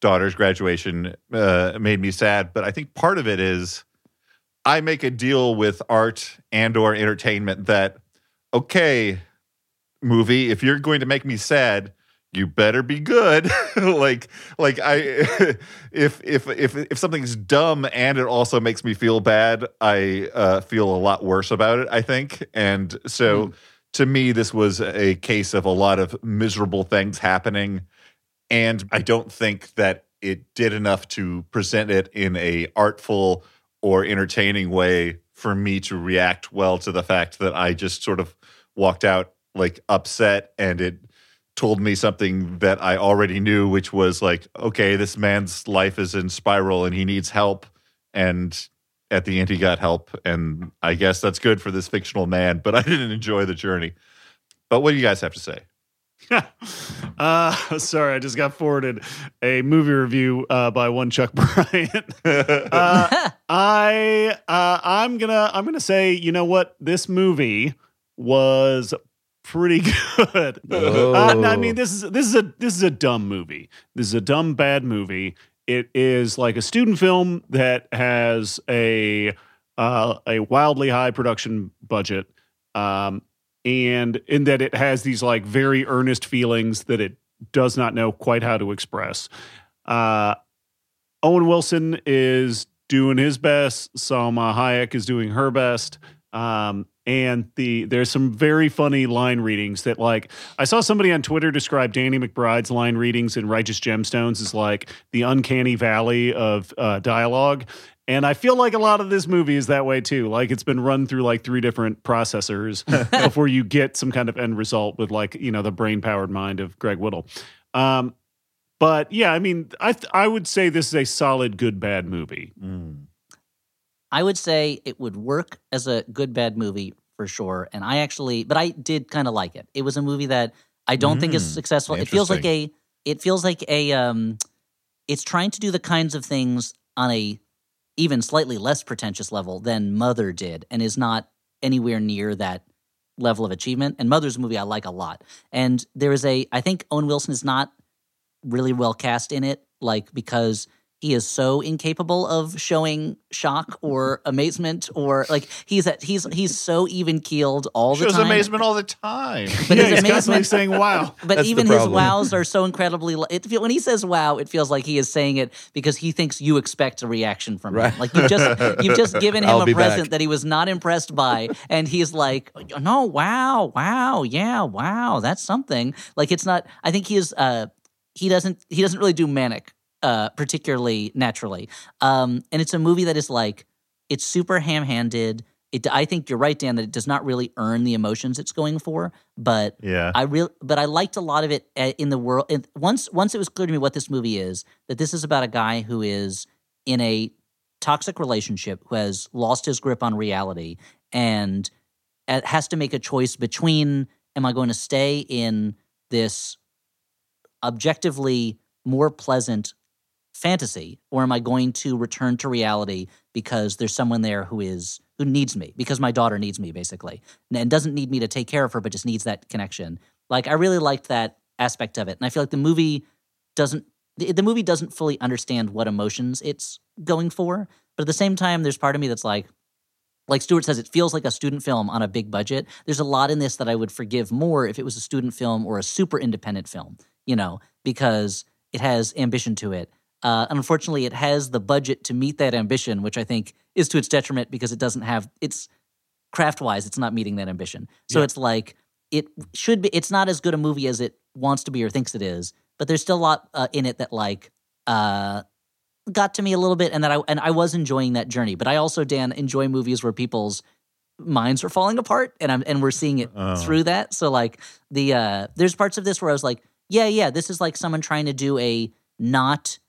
daughter's graduation. Uh, made me sad, but I think part of it is I make a deal with art and or entertainment that okay, movie, if you're going to make me sad, you better be good. like like I if if if if something's dumb and it also makes me feel bad, I uh feel a lot worse about it, I think. And so to me this was a case of a lot of miserable things happening and I don't think that it did enough to present it in a artful or entertaining way for me to react well to the fact that I just sort of walked out like upset and it told me something that I already knew which was like okay this man's life is in spiral and he needs help and at the end he got help and I guess that's good for this fictional man but I didn't enjoy the journey but what do you guys have to say uh, sorry, I just got forwarded a movie review uh, by one Chuck Bryant. uh, I uh, I'm gonna I'm gonna say you know what this movie was pretty good. Uh, I mean this is this is a this is a dumb movie. This is a dumb bad movie. It is like a student film that has a uh, a wildly high production budget. Um, and in that it has these like very earnest feelings that it does not know quite how to express. Uh, Owen Wilson is doing his best. Salma Hayek is doing her best. Um, and the there's some very funny line readings that like I saw somebody on Twitter describe Danny McBride's line readings in Righteous Gemstones as like the uncanny valley of uh, dialogue. And I feel like a lot of this movie is that way too. Like it's been run through like three different processors before you get some kind of end result with like, you know, the brain powered mind of Greg Whittle. Um, but yeah, I mean, I th- I would say this is a solid good bad movie. I would say it would work as a good bad movie for sure. And I actually, but I did kind of like it. It was a movie that I don't think is Mm, successful. It feels like a, it feels like a, um, it's trying to do the kinds of things on a even slightly less pretentious level than Mother did, and is not anywhere near that level of achievement. And Mother's a movie I like a lot. And there is a, I think Owen Wilson is not really well cast in it, like because he is so incapable of showing shock or amazement or like he's at, he's he's so even keeled all the shows time. Shows amazement all the time But yeah, his he's constantly amazement, saying "Wow." but That's even his wows are so incredibly. It feel, when he says "wow," it feels like he is saying it because he thinks you expect a reaction from him. Right. Like you just you've just given him a present back. that he was not impressed by, and he's like, "No, wow, wow, yeah, wow, that's something." Like it's not. I think he is. Uh, he doesn't. He doesn't really do manic, uh, particularly naturally. Um, and it's a movie that is like it's super ham-handed. It, I think you're right, Dan, that it does not really earn the emotions it's going for, but yeah I real, but I liked a lot of it uh, in the world. And once, once it was clear to me what this movie is, that this is about a guy who is in a toxic relationship, who has lost his grip on reality, and uh, has to make a choice between: Am I going to stay in this objectively more pleasant fantasy, or am I going to return to reality because there's someone there who is who needs me because my daughter needs me basically and doesn't need me to take care of her, but just needs that connection. Like I really liked that aspect of it, and I feel like the movie doesn't the, the movie doesn't fully understand what emotions it's going for, but at the same time, there's part of me that's like, like Stuart says, it feels like a student film on a big budget. There's a lot in this that I would forgive more if it was a student film or a super independent film, you know, because it has ambition to it. Uh, unfortunately, it has the budget to meet that ambition, which I think is to its detriment because it doesn't have it's craft wise, it's not meeting that ambition. So Yeah. it's like it should be. It's not as good a movie as it wants to be or thinks it is, but there's still a lot uh, in it that like uh, got to me a little bit, and that I and I was enjoying that journey. But I also, Dan, enjoy movies where people's minds are falling apart, and I'm and we're seeing it Oh. through that. So like the uh, there's parts of this where I was like, yeah, yeah, this is like someone trying to do a not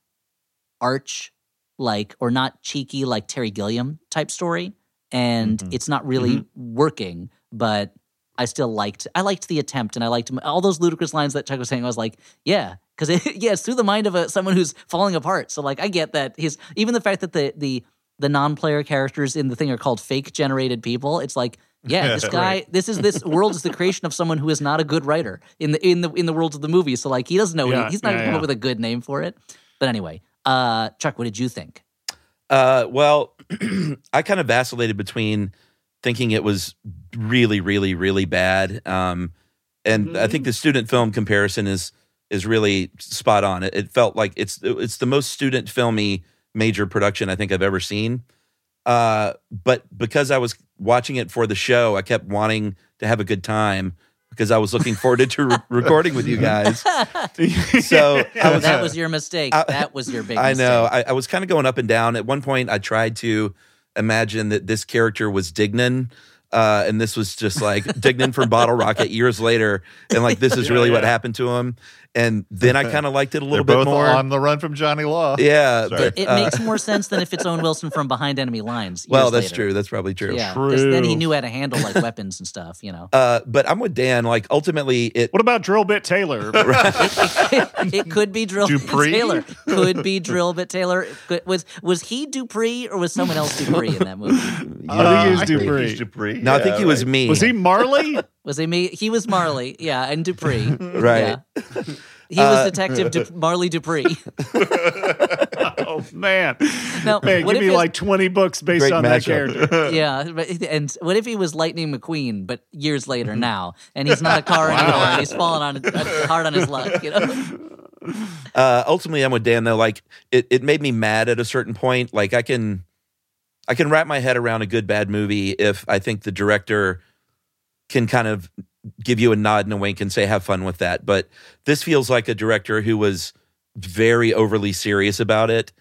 arch like or not cheeky like Terry Gilliam type story, and Mhm. it's not really working, but. I still liked I liked the attempt and I liked all those ludicrous lines that Chuck was saying. I was like, yeah, because it, yeah, it's through the mind of a, someone who's falling apart. So like, I get that he's even the fact that the the the non-player characters in the thing are called fake generated people. It's like, yeah, this guy, this is this world is the creation of someone who is not a good writer in the in the in the world of the movie. So like, he doesn't know. Yeah, he's not yeah, gonna come up with a good name for it. But anyway, uh, Chuck, what did you think? Uh, well, I kind of vacillated between thinking it was really, really, really bad. Um, and I think the student film comparison is is really spot on. It, it felt like it's it's the most student filmy major production I think I've ever seen. Uh, but because I was watching it for the show, I kept wanting to have a good time because I was looking forward to re- recording with you guys. So I was, that was your mistake. I- that was your big. I know. mistake. I, I was kind of going up and down. At one point, I tried to imagine that this character was Dignan. Uh, and this was just like Dignan from Bottle Rocket years later, and like this is Yeah, really what happened to him. And then I kind of liked it a They're little bit both more. on the run from Johnny Law. yeah, Sorry. but It uh, makes more sense than if it's Owen Wilson from Behind Enemy Lines. well, that's later. true. That's probably true. Yeah, 'cause then he knew how to handle like weapons and stuff. You know, Uh, but I'm with Dan. Like ultimately, it What about Drillbit Taylor? it could be Drill Dupree? Taylor. Could be Drillbit Taylor. Could- Was was he Dupree or was someone else Dupree in that movie? I think he was Uh, I think Dupree. he's Dupree. no, I think Yeah, he was right. me. Was he Marley? Was he me? He was Marley. Yeah, and Dupree. right? Yeah. He was Uh, Detective Du- Marley Dupree. oh man, Now, man, what give me like twenty books based on that matchup. character. yeah, but- and what if he was Lightning McQueen, but years later now, and he's not a car anymore, and he's fallen on uh, hard on his luck, you know? uh, ultimately I'm with Dan though. Like it, it made me mad at a certain point. Like I can, I can wrap my head around a good bad movie if I think the director can kind of give you a nod and a wink and say have fun with that. But this feels like a director who was very overly serious about it.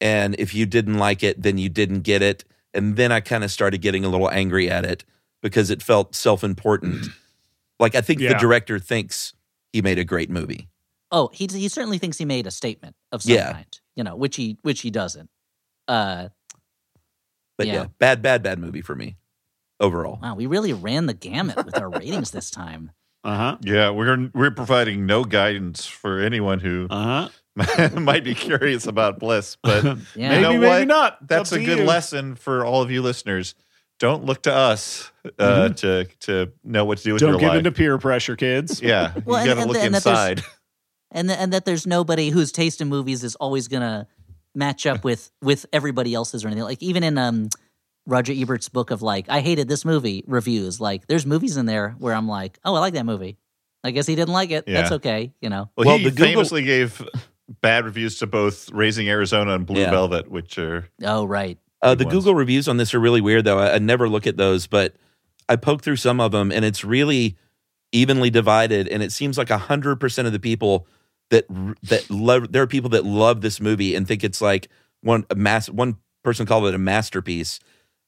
And if you didn't like it, then you didn't get it. And then I kind of started getting a little angry at it because it felt self important. like I think the director thinks he made a great movie. Oh, he he certainly thinks he made a statement of some Yeah. kind, you know, which he which he doesn't. Uh, But yeah. Yeah. bad, bad, bad movie for me overall. wow, we really ran the gamut with our ratings this time. Uh huh. Yeah, we're we're providing no guidance for anyone who Uh huh. might be curious about Bliss, but Yeah, Maybe, know maybe what? not. That's a good you. lesson for all of you listeners. Don't look to us uh, to to know what to do with Don't your give life. into peer pressure, kids. yeah, Well, you and- got to and look the- and that inside. and th- and that there's nobody whose taste in movies is always gonna match up with with everybody else's or anything. Like even in um Roger Ebert's book of like I hated this movie reviews. Like there's movies in there where I'm like, oh, I like that movie. I guess he didn't like it. That's okay, you know. Well, Well, he the Google- famously gave bad reviews to both Raising Arizona and Blue Yeah. Velvet, which are Oh right. Uh, the ones. Google reviews on this are really weird, though. I, I never look at those, but I poked through some of them, and it's really evenly divided. And it seems like hundred percent of the people that that love there are people that love this movie and think it's like one a mass. One person called it a masterpiece.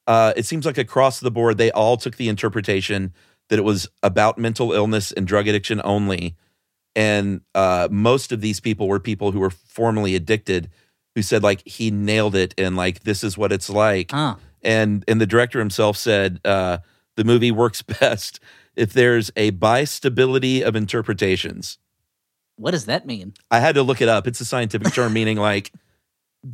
Uh, it seems like across the board, they all took the interpretation that it was about mental illness and drug addiction only. And uh, most of these people were people who were formerly addicted, who said like he nailed it and like this is what it's like and and the director himself said uh, the movie works best if there's a bistability of interpretations. What does that mean? I had to look it up. It's a scientific term meaning like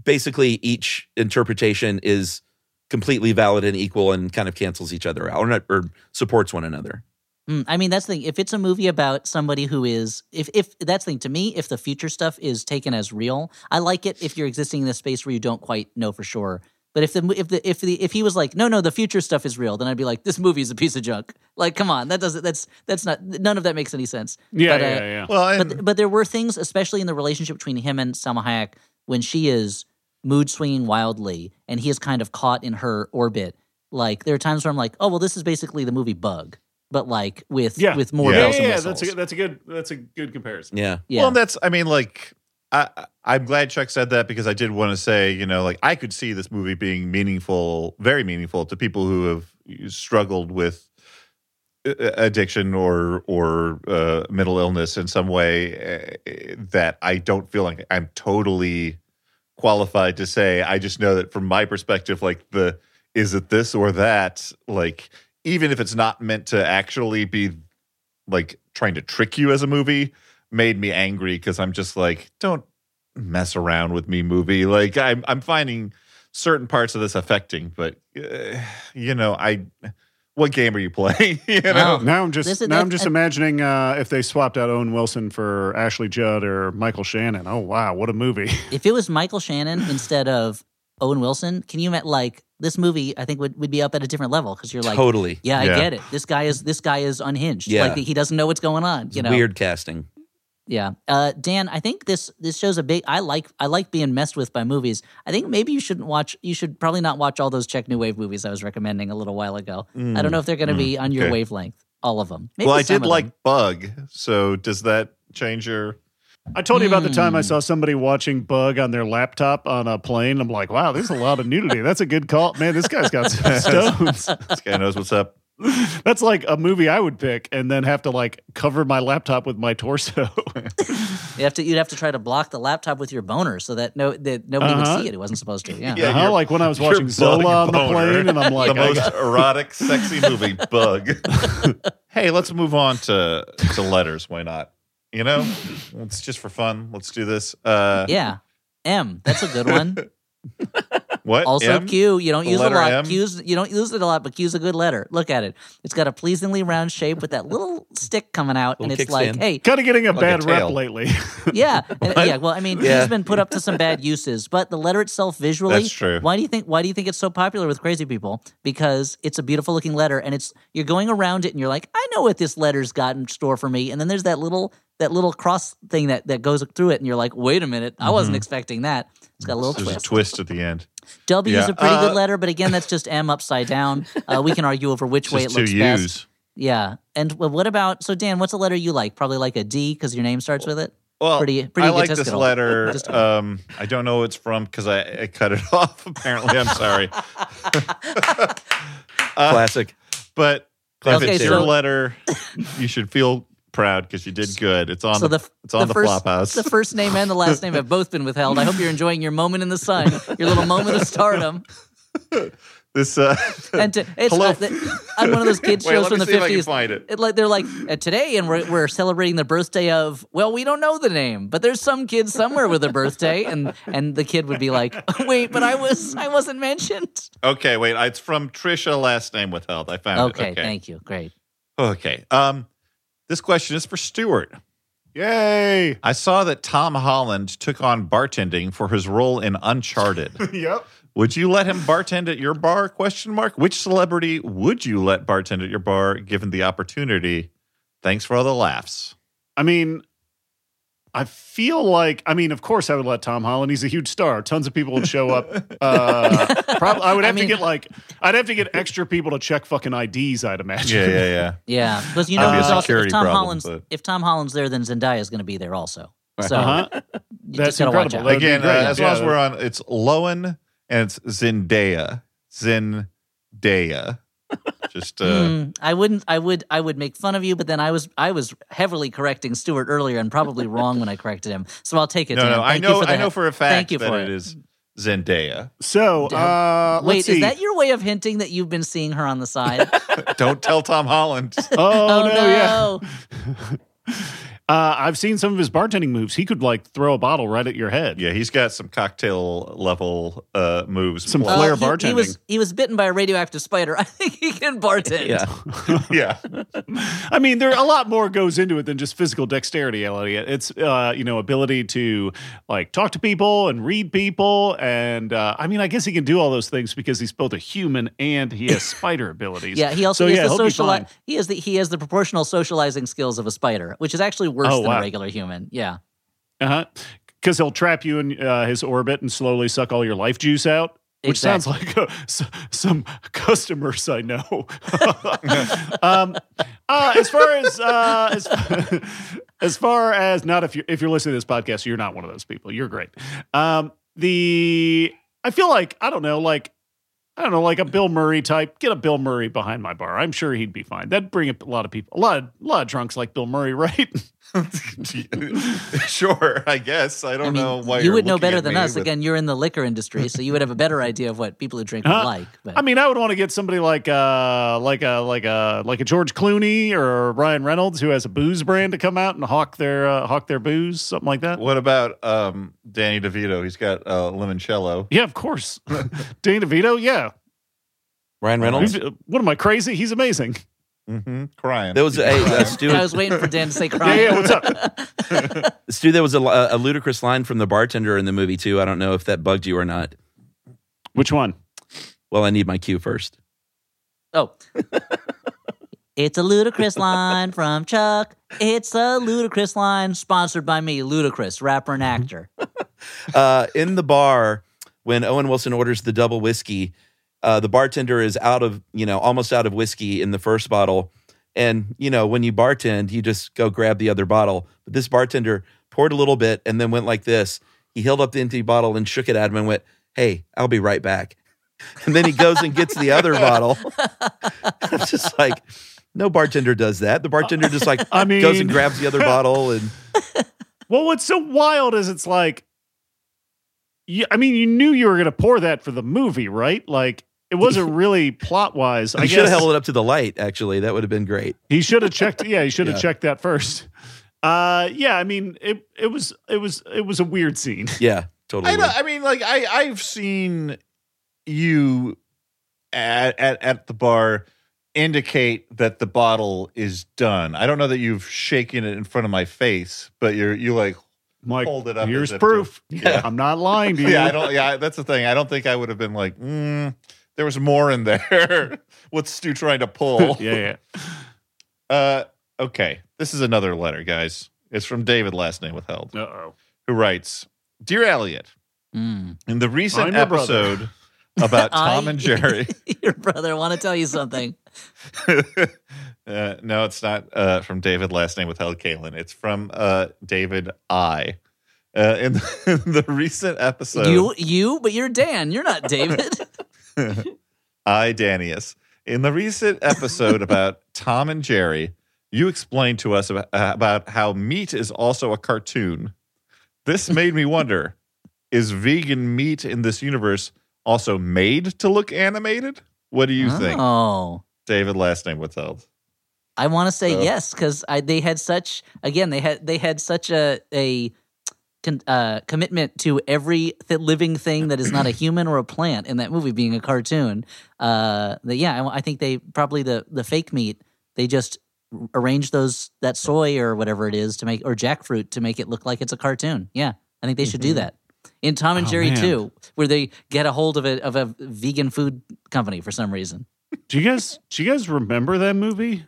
basically each interpretation is completely valid and equal and kind of cancels each other out or, not, or supports one another. Mm, I mean, that's the thing. If it's a movie about somebody who is, if if that's the thing to me, if the future stuff is taken as real, I like it. If you're existing in a space where you don't quite know for sure But if the if the if the if he was like, no, no, the future stuff is real, then I'd be like, this movie's a piece of junk. Like, come on, that doesn't that's that's not none of that makes any sense. Yeah, But, uh, yeah, yeah. Well, and, But but there were things, especially in the relationship between him and Salma Hayek, when she is mood swinging wildly and he is kind of caught in her orbit. Like there are times where I'm like, oh well, this is basically the movie Bug, but like with Yeah. with more Yeah. yeah, bells yeah, and yeah, that's a that's a good that's a good comparison. Yeah. yeah. Well, that's I mean, like I I'm glad Chuck said that because I did want to say, you know, like I could see this movie being meaningful, very meaningful to people who have struggled with uh, addiction or or uh, mental illness in some way uh, that I don't feel like I'm totally qualified to say. I just know that from my perspective, like the is it this or that, like even if it's not meant to actually be like trying to trick you as a movie made me angry because I'm just like, don't mess around with me, movie. Like I'm I'm finding certain parts of this affecting, but uh, you know, I what game are you playing? you know, Wow. Now I'm just This is- now I'm just I- imagining uh, if they swapped out Owen Wilson for Ashley Judd or Michael Shannon. Oh wow, what a movie! if it was Michael Shannon instead of Owen Wilson, can you met like this movie? I think would, would be up at a different level because you're like, totally. yeah, I Yeah. get it. This guy is this guy is unhinged. Yeah. Like he doesn't know what's going on. You know, Weird casting. Yeah, uh, Dan, I think this this shows a big. I like I like being messed with by movies. I think maybe you shouldn't watch. You should probably not watch all those Czech New Wave movies I was recommending a little while ago. I don't know if they're going to be on your okay. wavelength. All of them. Maybe well, I did like them. Bug, so does that change your? I told you about the time I Hmm. saw somebody watching Bug on their laptop on a plane. I'm like, wow, there's a lot of nudity. That's a good call, man. This guy's got some stones. This guy knows what's up. That's like a movie I would pick and then have to like cover my laptop with my torso. You have to. You'd have to try to block the laptop with your boner so that no that nobody Uh-huh. would see it. It wasn't supposed to. Yeah. Yeah, uh-huh, your- like when I was watching Zola on the plane, and I'm like, the most got- erotic, sexy movie, Bug. hey, let's move on to to letters. Why not? You know, it's just for fun. Let's do this. Uh, Yeah. M. That's a good one. What? Also M? Q. You don't The use a lot. M? Q's you don't use it a lot, but Q's a good letter. Look at it. It's got a pleasingly round shape with that little stick coming out, and it's like, kickstand. hey, kind of getting a Like a bad rep lately. yeah, and- yeah. Well, I mean, Yeah. he's been put up to some bad uses, but the letter itself visually, That's true. Why do you think? Why do you think it's so popular with crazy people? Because it's a beautiful looking letter, and it's you're going around it, and you're like, I know what this letter's got in store for me, and then there's that little that little cross thing that that goes through it, and you're like, wait a minute, I wasn't mm-hmm. expecting that. It's got a little There's a twist. twist at the end. W is Yeah. a pretty Uh, good letter, but again, that's just M upside down. Uh, we can argue over which way it Just two looks best. U's. Yeah, and what about so Dan? What's a letter you like? Probably like a D because your name starts with it. Well, Pretty- pretty I like this letter. Um, I don't know who it's from because I, I cut it off. Apparently, I'm sorry. Uh, Classic. But if Okay, it's your letter, you should feel proud because you did good. It's on So the, the, it's on the, first, flop house. The first name and the last name have both been withheld. I hope you're enjoying your moment in the sun, your little moment of stardom. this uh, And to, it's Hello. on one of those kids Wait, shows from the see if I can fifties. find it. like they're like uh, today, and we're we're celebrating the birthday of. Well, we don't know the name, but there's some kid somewhere with a birthday, and and the kid would be like, "Wait, but I was I wasn't mentioned." okay, wait. It's from Trisha. Last name withheld. I found Okay, it. Okay, thank you, great. Okay. Um, this question is for Stuart. Yay! I saw that Tom Holland took on bartending for his role in Uncharted. Yep. Would you let him bartend at your bar? Question mark. Which celebrity would you let bartend at your bar given the opportunity? Thanks for all the laughs. I mean, I feel like, I mean, of course, I would let Tom Holland. He's a huge star. Tons of people would show up. Uh, prob- I would I have mean- to get like, I'd have to get extra people to check fucking IDs. I'd imagine. Yeah, yeah, yeah. Yeah, because you know, That'd be a also, if security Tom problem, Holland's but- if Tom Holland's there, then Zendaya is going to be there also. So Uh-huh. you That's just gotta watch incredible. out. That'd be Again, uh, great. as long as Yeah. we're on, it's Lowen and it's Zendaya. Zendaya. Just uh, Mm, I wouldn't. I would. I would make fun of you, but then I was. I was heavily correcting Stuart earlier, and probably wrong when I corrected him. So I'll take it. no, no. I know, for I know for a fact Thank you that for it it. is Zendaya. So, uh, Wait, let's see. is that your way of hinting that you've been seeing her on the side? Don't tell Tom Holland. Oh, oh no, yeah. no! Uh, I've seen some of his bartending moves. He could like throw a bottle right at your head. Yeah, he's got some cocktail level uh, moves. Some Plus- flair Uh, he, bartending. he was he was bitten by a radioactive spider. I think he can bartend. Yeah. yeah. I mean, there a lot more goes into it than just physical dexterity, Elliott. It's uh, you know ability to like talk to people and read people, and uh, I mean, I guess he can do all those things because he's both a human and he has spider abilities. Yeah, he also so, he yeah, the he'll be social fine. he has the he has the proportional socializing skills of a spider, which is actually worse Oh, than wow. a regular human. Yeah. Uh huh. Because he'll trap you in uh, his orbit and slowly suck all your life juice out. Which sounds like uh, s- some customers I know. um, uh, as far as uh, as, as far as not if you're if you're listening to this podcast, you're not one of those people. You're great. Um, the I feel like I don't know, like I don't know, like a Bill Murray type. Get a Bill Murray behind my bar. I'm sure he'd be fine. That'd bring up a lot of people, a lot, of, a lot of drunks like Bill Murray, right? sure, I guess. I don't I mean, know why you you're would know better than us. with- Again, you're in the liquor industry, so you would have a better idea of what people who drink would like. But I mean, I would want to get somebody like uh like a like a like a George Clooney or Ryan Reynolds who has a booze brand to come out and hawk their uh, hawk their booze, something like that. What about um, Danny DeVito? He's got uh, limoncello. Yeah, of course. Danny DeVito, yeah. Ryan Reynolds. Who's- What am I crazy? He's amazing. Mm-hmm. Crying. There was a, uh, Stu, I was waiting for Dan to say crying. yeah. What's up? Stu, there was a, a ludicrous line from the bartender in the movie too. I don't know if that bugged you or not. Which one? Well, I need my cue first. Oh. It's a ludicrous line from Chuck. It's a ludicrous line sponsored by me, Ludacris, rapper and actor. uh, in the bar when Owen Wilson orders the double whiskey. Uh, the bartender is out of, you know, almost out of whiskey in the first bottle. And, you know, when you bartend, you just go grab the other bottle. But this bartender poured a little bit and then went like this. He held up the empty bottle and shook it at him and went, Hey, I'll be right back. And then he goes and gets the other bottle. I'm just like, no bartender does that. The bartender just like I mean, goes and grabs the other bottle and Well, what's so wild is it's like, you, I mean, you knew you were going to pour that for the movie, right? Like, it wasn't really plot wise. I he should have held it up to the light, actually. That would have been great. he should have checked. Yeah, he should have Yeah. checked that first. Uh, yeah, I mean, it it was it was it was a weird scene. Yeah, totally. I, know. I mean, like I I've seen you at, at at the bar indicate that the bottle is done. I don't know that you've shaken it in front of my face, but you're you like Mike, Hold it up here's proof. to- Yeah. I'm not lying to you. yeah. I don't yeah. That's the thing. I don't think I would have been like mm, there was more in there. What's Stu trying to pull? yeah, yeah. Uh, okay. This is another letter, guys. It's from David, last name withheld, Uh oh. who writes, "Dear Elliott, Mm. in the recent I'm brother." episode about Tom I- and Jerry." Your brother, I want to tell you something. uh, no, it's not uh, from David, last name withheld, Kalan. It's from uh, David I. Uh, in, the, in the recent episode, you, you, but you're Dan. You're not David. I, Danius. In the recent episode about Tom and Jerry, you explained to us about, uh, about how meat is also a cartoon. This made me wonder is vegan meat in this universe also made to look animated? What do you think? Oh. David, last name withheld. I want to say So- yes because they had such again they had they had such a a con, uh, commitment to every th- living thing that is not a human or a plant in that movie being a cartoon. Uh, that yeah, I, I think they probably the the fake meat they just arrange those that soy or whatever it is to make or jackfruit to make it look like it's a cartoon. Yeah, I think they should do that. In Tom and Oh, Jerry man. too, where they get a hold of a of a vegan food company for some reason. Do you guys do you guys remember that movie?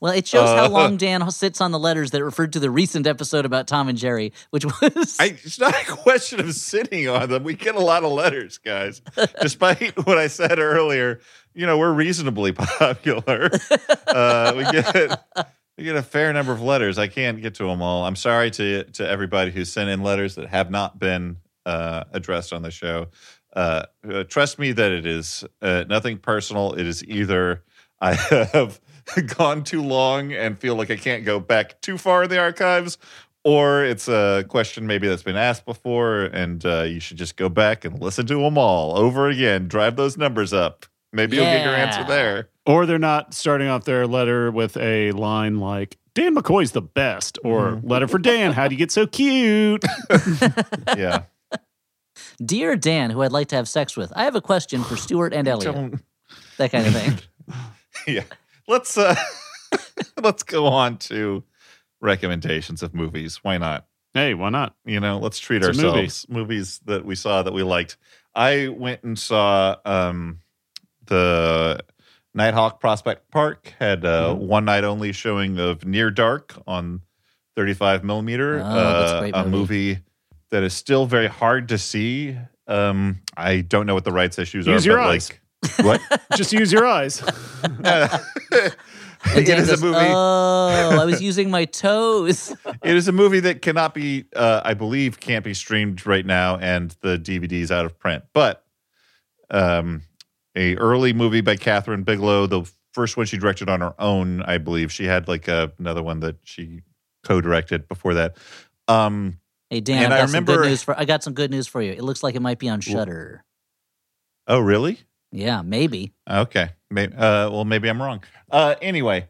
Well, it shows how Uh, long Dan sits on the letters that referred to the recent episode about Tom and Jerry, which was I, it's not a question of sitting on them. We get a lot of letters, guys. Despite what I said earlier, you know, we're reasonably popular. Uh, we get we get a fair number of letters. I can't get to them all. I'm sorry to to everybody who sent in letters that have not been uh, addressed on the show. Uh, uh, trust me that it is uh, nothing personal. It is either I have gone too long and feel like I can't go back too far in the archives, or it's a question maybe that's been asked before, and uh, you should just go back and listen to them all over again. Drive those numbers up. Maybe you'll get your answer there. Or they're not starting off their letter with a line like Dan McCoy's the best. Or letter for Dan. How do you get so cute? Yeah. Dear Dan, who I'd like to have sex with, I have a question for Stuart and Elliott. That kind of thing. yeah. Let's uh let's go on to recommendations of movies. Why not? hey, why not? You know, let's treat It's a movie. ourselves movies that we saw that we liked. I went and saw um the Nitehawk Prospect Park had a Mm-hmm. one night only showing of Near Dark on 35 millimeter. Oh, that's a uh, great a movie. movie that is still very hard to see. Um, I don't know what the rights issues Use are. your but eyes. Like, what? Just use your eyes. it And Dan a movie. Oh, I was using my toes. it is a movie that cannot be, uh, I believe, can't be streamed right now, and the DVD is out of print. But um, a early movie by Kathryn Bigelow, the first one she directed on her own, I believe. She had like a, another one that she co-directed before that. Um, Hey Dan, And I've I got some good remember- news for I got some good news for you. It looks like it might be on Shudder. oh, really? Yeah, maybe. Okay. Maybe, uh, well, maybe I'm wrong. Uh, anyway,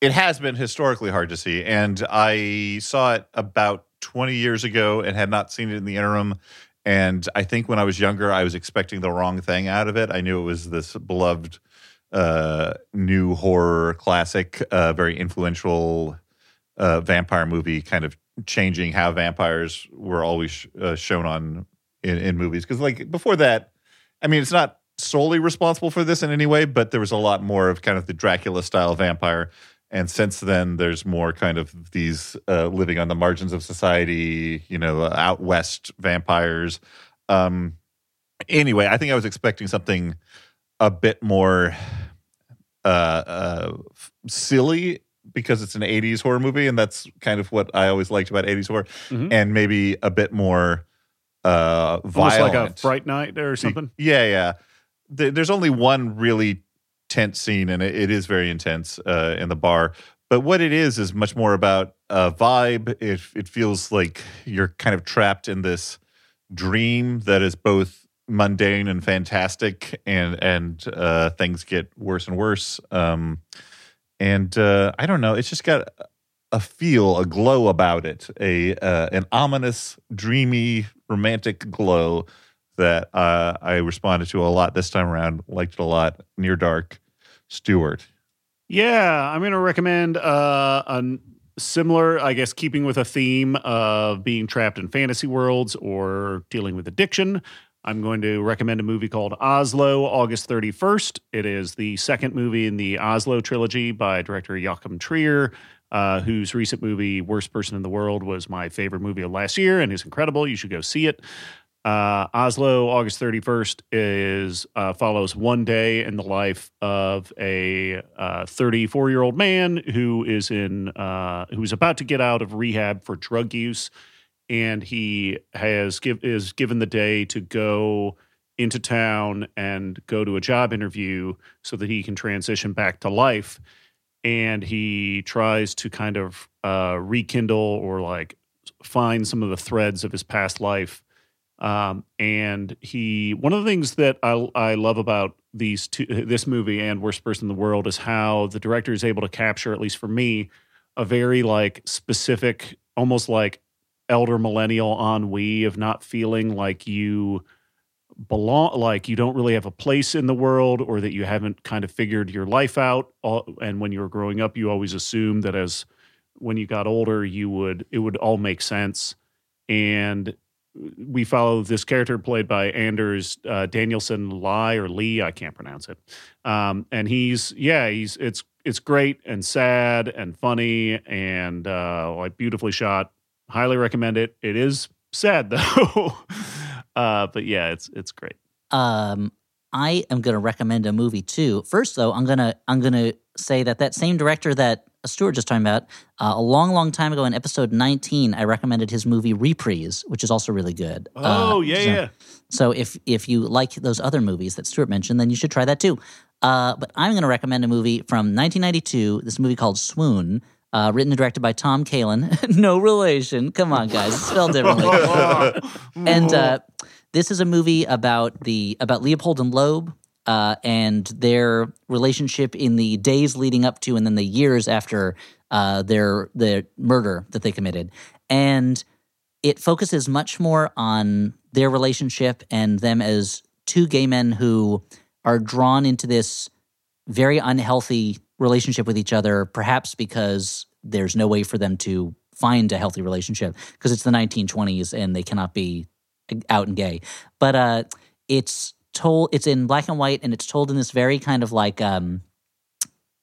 it has been historically hard to see, and I saw it about 20 years ago and had not seen it in the interim. And I think when I was younger, I was expecting the wrong thing out of it. I knew it was this beloved uh, new horror classic, uh, very influential uh, vampire movie, kind of changing how vampires were always uh, shown on in, in movies. Because like before that, I mean, it's not solely responsible for this in any way, but there was a lot more of kind of the Dracula style vampire. And since then, there's more kind of these uh, living on the margins of society, you know, out west vampires. Um, anyway, I think I was expecting something a bit more uh, uh, silly because it's an 80s horror movie. And that's kind of what I always liked about 80s horror. Mhm. And maybe a bit more uh, Almost violent. like a Fright Night or something. Yeah, yeah. There's only one really tense scene, and it, is very intense uh, in the bar. But what it is is much more about a vibe. It it feels like you're kind of trapped in this dream that is both mundane and fantastic, and and uh, things get worse and worse. Um, and uh, I don't know. It's just got a feel, a glow about it, a uh, an ominous, dreamy, romantic glow that uh, I responded to a lot this time around. Liked it a lot. Near Dark, Stuart. Yeah, I'm going to recommend uh, a similar, I guess, keeping with a theme of being trapped in fantasy worlds or dealing with addiction. I'm going to recommend a movie called Oslo, August 31st. It is the second movie in the Oslo trilogy by director Joachim Trier, uh, whose recent movie, Worst Person in the World, was my favorite movie of last year and is incredible. You should go see it. Uh, Oslo, August 31st, is uh, follows one day in the life of a 34 year old man who is in uh, who's about to get out of rehab for drug use, and he has give is given the day to go into town and go to a job interview so that he can transition back to life. And he tries to kind of uh, rekindle or like find some of the threads of his past life. Um, and he, one of the things that I, I love about these two, this movie and Worst Person in the World is how the director is able to capture, at least for me, a very like specific, almost like elder millennial ennui of not feeling like you belong, like you don't really have a place in the world or that you haven't kind of figured your life out. And when you were growing up, you always assumed that as when you got older, you would, it would all make sense. And we follow this character played by Anders uh, Danielsen Lie or Lee, I can't pronounce it. Um, and he's yeah, he's it's it's great and sad and funny and uh, like beautifully shot. Highly recommend it. It is sad though, uh, but yeah, it's it's great. Um, I am going to recommend a movie too. First, though, I'm gonna I'm gonna say that that same director that Stuart just talking about uh, a long, long time ago in episode 19, I recommended his movie Reprise, which is also really good. Oh Uh, yeah, so, yeah. So if if you like those other movies that Stuart mentioned, then you should try that too. Uh, but I'm going to recommend a movie from 1992. This movie called Swoon. Uh, written and directed by Tom Kalin. no relation. Come on, guys. It's spelled differently. and uh, this is a movie about the about Leopold and Loeb uh, and their relationship in the days leading up to and then the years after uh, their their murder that they committed, and it focuses much more on their relationship and them as two gay men who are drawn into this very unhealthy relationship with each other, perhaps because there's no way for them to find a healthy relationship because it's the 1920s and they cannot be out and gay. But uh, it's told, it's in black and white, and it's told in this very kind of like um,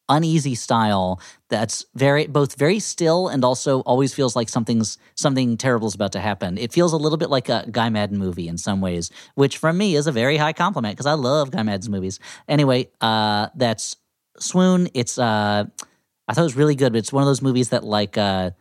uneasy style that's very both very still and also always feels like something's something terrible is about to happen. It feels a little bit like a Guy Maddin movie in some ways, which from me is a very high compliment because I love Guy Maddin's movies. Anyway, uh, that's Swoon. It's uh, I thought it was really good, but it's one of those movies that like uh,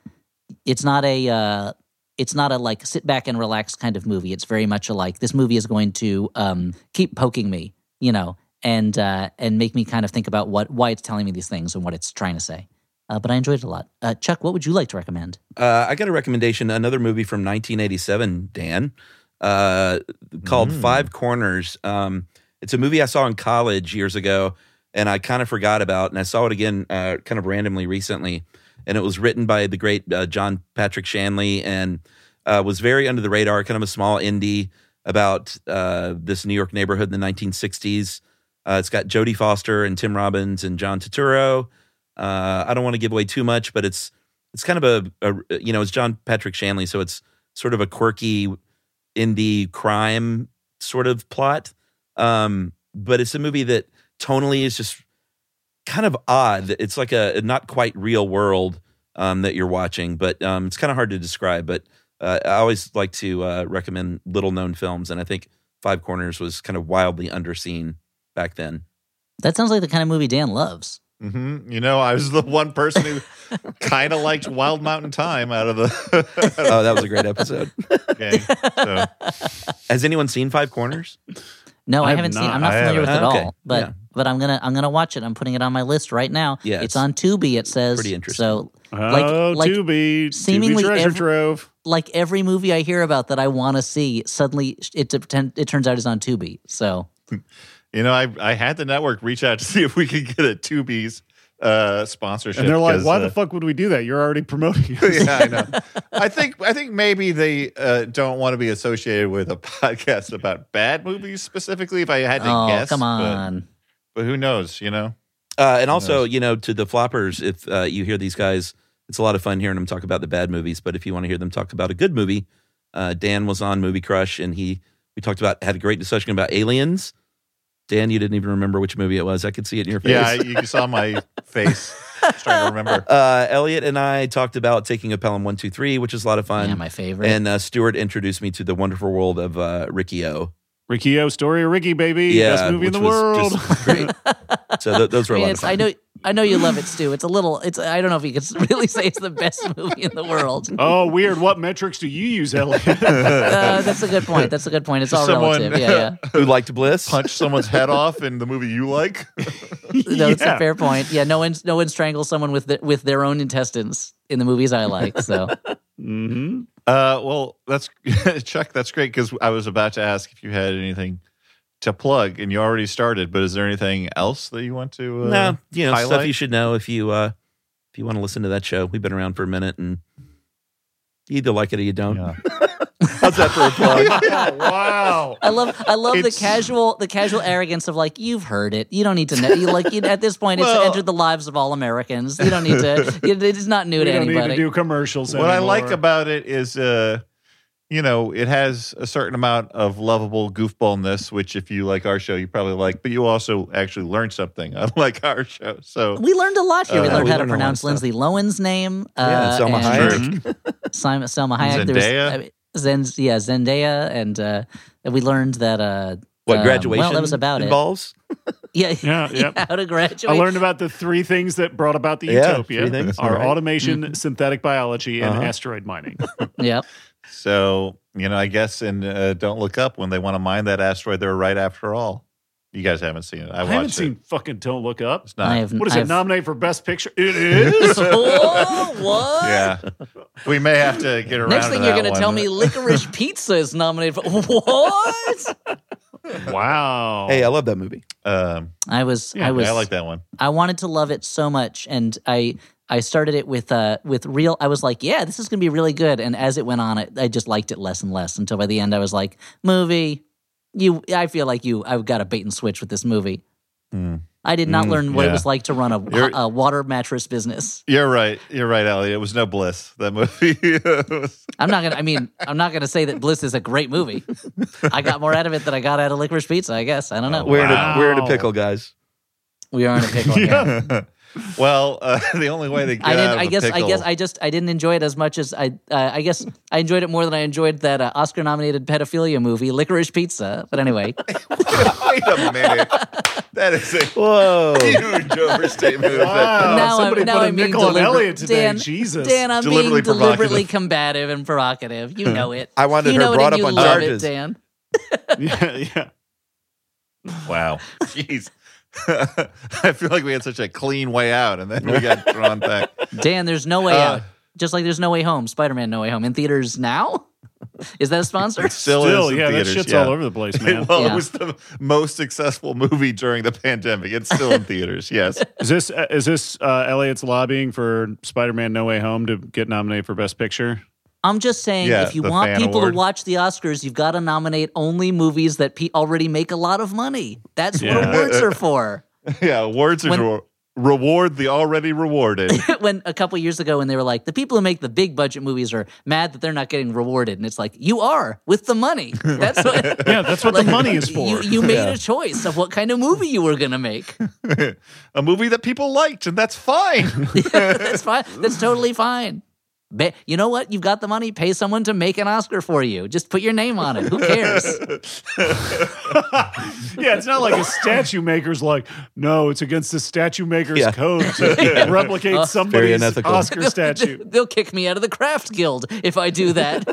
it's not a uh, it's not a like sit back and relax kind of movie. It's very much a like this movie is going to um, keep poking me, you know, and uh, and make me kind of think about what why it's telling me these things and what it's trying to say. Uh, but I enjoyed it a lot. Uh, Chuck, what would you like to recommend? Uh, I got a recommendation, another movie from 1987, Dan, uh, called Five Corners. Um, it's a movie I saw in college years ago, and I kind of forgot about, and I saw it again uh, kind of randomly recently. And it was written by the great uh, John Patrick Shanley, and uh, was very under the radar, kind of a small indie about uh, this New York neighborhood in the 1960s. Uh, it's got Jodie Foster and Tim Robbins and John Turturro. Uh, I don't want to give away too much, but it's it's kind of a, a you know it's John Patrick Shanley, so it's sort of a quirky indie crime sort of plot. Um, but it's a movie that tonally is just kind of odd. It's like a, a not quite real world um, that you're watching, but um, it's kind of hard to describe. But uh, I always like to uh, recommend little known films, and I think Five Corners was kind of wildly underseen back then. That sounds like the kind of movie Dan loves. hmm You know, I was the one person who kind of liked Wild Mountain Thyme out of the Oh, that was a great episode. Okay, So Has anyone seen Five Corners? No, I, I have haven't seen. not. I'm not I familiar with it Okay, all. But yeah. but I'm gonna I'm gonna watch it. I'm putting it on my list right now. Yeah, it's, it's on Tubi. It says pretty interesting. So oh, like Tubi, seemingly Tubi treasure every- trove. like every movie I hear about that I want to see, suddenly it it, it turns out is on Tubi. So you know, I I had the network reach out to see if we could get a Tubi's uh, sponsorship. And they're like, why uh, the fuck would we do that? You're already promoting us. yeah, I know. I think I think maybe they uh, don't want to be associated with a podcast about bad movies specifically. If I had to oh guess, come but- on, But, who knows? You know, Uh, and also, knows? you know, to the floppers, if uh, you hear these guys, it's a lot of fun hearing them talk about the bad movies. But if you want to hear them talk about a good movie, uh, Dan was on Movie Crush, and he we talked about had a great discussion about aliens. Dan, you didn't even remember which movie it was. I could see it in your face. yeah, you saw my face. Just trying to remember. uh, Elliott and I talked about taking a Pelham One Two Three, which is a lot of fun. yeah, my favorite. and uh, Stuart introduced me to the wonderful world of uh, Riki-Oh. Riki-Oh, story of Ricky, baby. Yeah, Best movie in the world. just great. So th- those were I, a mean, lot of fun. I know I know you love it, Stu. It's a little. It's I don't know if you could really say it's the best movie in the world. oh, weird. What metrics do you use, Elliott? Uh, that's a good point. That's a good point. It's all Someone- relative. Yeah, yeah. Who liked Bliss? Punch someone's head off in the movie you like. No, it's a fair point. Yeah, no one no one strangles someone with the, with their own intestines in the movies I like. So hmm Uh, well, that's Chuck. That's great because I was about to ask if you had anything to plug, and you already started. But is there anything else that you want to? Uh, no, you know stuff you should know if you uh, if you want to listen to that show. We've been around for a minute, and you either like it or you don't. Yeah. How's that for a plug? wow. I love I love the casual the casual arrogance of like you've heard it. You don't need to know. You like you, at this point Well- it's entered the lives of all Americans. You don't need to. It, it is not new We to don't anybody. need to do commercials What I like about it is, uh, you know, it has a certain amount of lovable goofballness, which if you like our show, you probably like. But you also actually learn something unlike our show. So we learned a lot here. we Uh, learned we how to learned a lot of pronounce. Lindsay Lohan's name. Yeah, uh, Selma and Hayek. Simon, Selma Hayek. There was, I mean, Zen, yeah, Zendaya, and uh, we learned that. Uh, What um, graduation? Well, that was about involves? it. Yeah, Yeah, yeah. How to graduate. I learned about the three things that brought about the Yeah, utopia three things, are right. automation, synthetic biology, and Uh-huh. asteroid mining. Yep. So, you know, I guess in uh, Don't Look Up, when they want to mine that asteroid, they're right after all. You guys haven't seen it. I, I, watched haven't it. seen fucking Don't Look Up. It's not. I have. What is I've, it? Nominated for Best Picture? It is. oh, what? yeah. We may have to get around Next to thing that you're going to tell me, licorice pizza is nominated for what? wow. Hey, I love that movie. Um, I was, Yeah, I was, yeah, I like that one. I wanted to love it so much, and I I started it with uh with real. I was like, yeah, this is gonna be really good. And as it went on, I, I just liked it less and less until by the end, I was like, movie. You, I feel like you. I've got a bait and switch with this movie. I did not Mm, learn what it was like to run a, a water mattress business. You're right. You're right, Elliott. It was no bliss. That movie. I'm not gonna. I mean, I'm not gonna say that Bliss is a great movie. I got more out of it than I got out of Licorice Pizza. I guess I don't know. We're in a we're in a pickle, guys. we are in a pickle. yeah. Well, uh, the only way to get I didn't. of I a guess. I pickle- guess. I just. I didn't enjoy it as much as I. Uh, I guess I enjoyed it more than I enjoyed that uh, Oscar-nominated pedophilia movie, Licorice Pizza. But anyway, Wait a minute. That is a Whoa. huge overstatement. Wow. now somebody I'm now put a I'm being nickel on deliber- Elliott today. Dan, Jesus. Dan, I'm Deliberately being deliberately combative and provocative. You know it. I wanted you her brought it up on charges. It, Dan. yeah, yeah. Wow. Jeez. I feel like we had such a clean way out and then we got drawn back. Dan, there's no way Uh, out. Just like there's no way home. Spider-Man, No Way Home in theaters now. Is that a sponsor? It still, Still, is in yeah, theaters, that shit's yeah. all over the place, man. well, Yeah. it was the most successful movie during the pandemic. It's still in theaters. Yes. Is this uh, is this uh, Elliott's lobbying for Spider-Man: No Way Home to get nominated for Best Picture? I'm just saying, Yeah, if you want people award. to watch the Oscars, you've got to nominate only movies that pe- already make a lot of money. That's what Yeah. awards are for. Yeah. Awards are When- re- reward the already rewarded. when a couple years ago, when they were like, the people who make the big budget movies are mad that they're not getting rewarded, and it's like, you are with the money. That's what. Yeah, that's what like, the money is for. You, you made a choice of what kind of movie you were going to make. a movie that people liked, and that's fine. That's fine. That's totally fine. Ba- you know what? You've got the money. Pay someone to make an Oscar for you. Just put your name on it. Who cares? yeah, it's not like a statue maker's like, no, it's against the statue maker's Yeah. code to replicate oh, somebody's unethical. Oscar statue. They'll kick me out of the craft guild if I do that.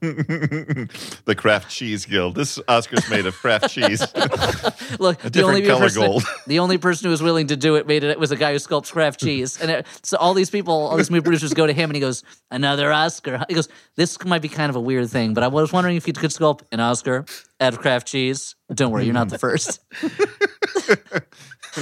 the Kraft Cheese Guild. This Oscar's made of Kraft cheese. Look, the only color person, gold. the only person who was willing to do it made it was a guy who sculpts Kraft cheese, and it, so all these people, all these movie producers go to him, and he goes, "Another Oscar." He goes, "This might be kind of a weird thing, but I was wondering if you could sculpt an Oscar out of Kraft cheese." Don't worry, you're not the first.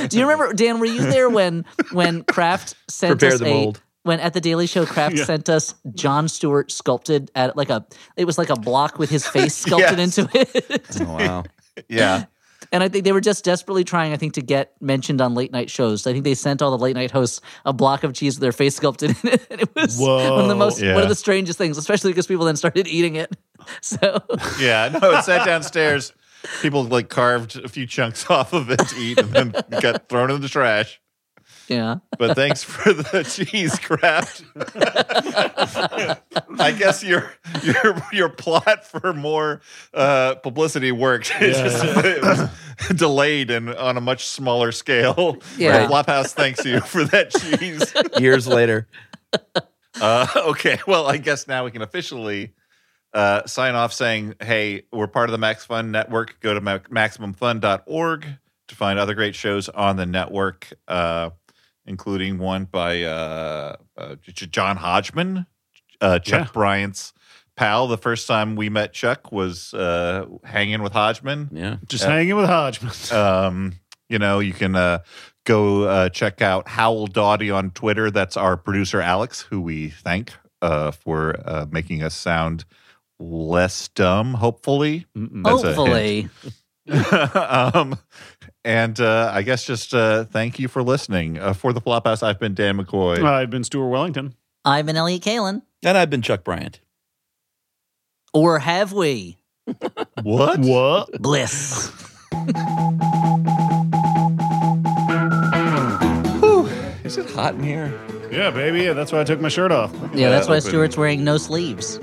do you remember Dan? Were you there when when Kraft sent Prepare us the a mold. When at the Daily Show Kraft Yeah. sent us Jon Stewart sculpted at like a it was like a block with his face sculpted Yes. into it. Oh, wow. yeah. And I think they were just desperately trying, I think, to get mentioned on late night shows. I think they sent all the late night hosts a block of cheese with their face sculpted in it. And it was one of the most Whoa. one of the strangest things, especially because people then started eating it. So Yeah. No, it sat downstairs. People like carved a few chunks off of it to eat and then got thrown in the trash. Yeah. But thanks for the cheese craft. I guess your your your plot for more uh, publicity worked. It's Yeah. just it was delayed and on a much smaller scale. Yeah. But Flophouse thanks you for that cheese. Years later. Uh, okay, well, I guess now we can officially uh, sign off saying, hey, we're part of the Max Fun Network. Go to ma- MaximumFun.org to find other great shows on the network, uh, including one by uh, uh, John Hodgman, uh, Chuck Yeah. Bryant's pal. The first time we met Chuck was uh, hanging with Hodgman. Yeah. Just Uh, hanging with Hodgman. Um, you know, you can uh, go uh, check out Howl Dotty on Twitter. That's our producer Alex, who we thank uh, for uh, making us sound less dumb. Hopefully, That's a hint. Hopefully. um, and uh, I guess just uh, thank you for listening. Uh, for the Flophouse, I've been Dan McCoy. I've been Stuart Wellington. I've been Elliott Kalan. And I've been Chuck Bryant. Or have we? what? What? Bliss. Is it hot in here? Yeah, baby. Yeah, that's why I took my shirt off. Yeah, that's why open. Stuart's wearing no sleeves.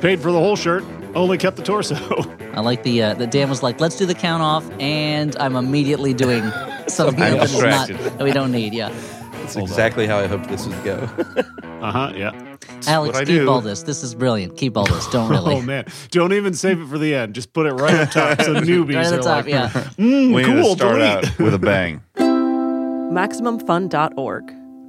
Paid for the whole shirt, only kept the torso. I like the uh, the Dan was like, let's do the count off, and I'm immediately doing something that is not that we don't need. Yeah, That's exactly how I hoped this would go. Uh huh. Yeah. Alex, keep do. all this. This is brilliant. Keep all this. Don't really. Oh man, don't even save it for the end. Just put it right up top. So newbies right at the are top. like, yeah. mm, We cool. need to start delete. out with a bang. MaximumFun.org.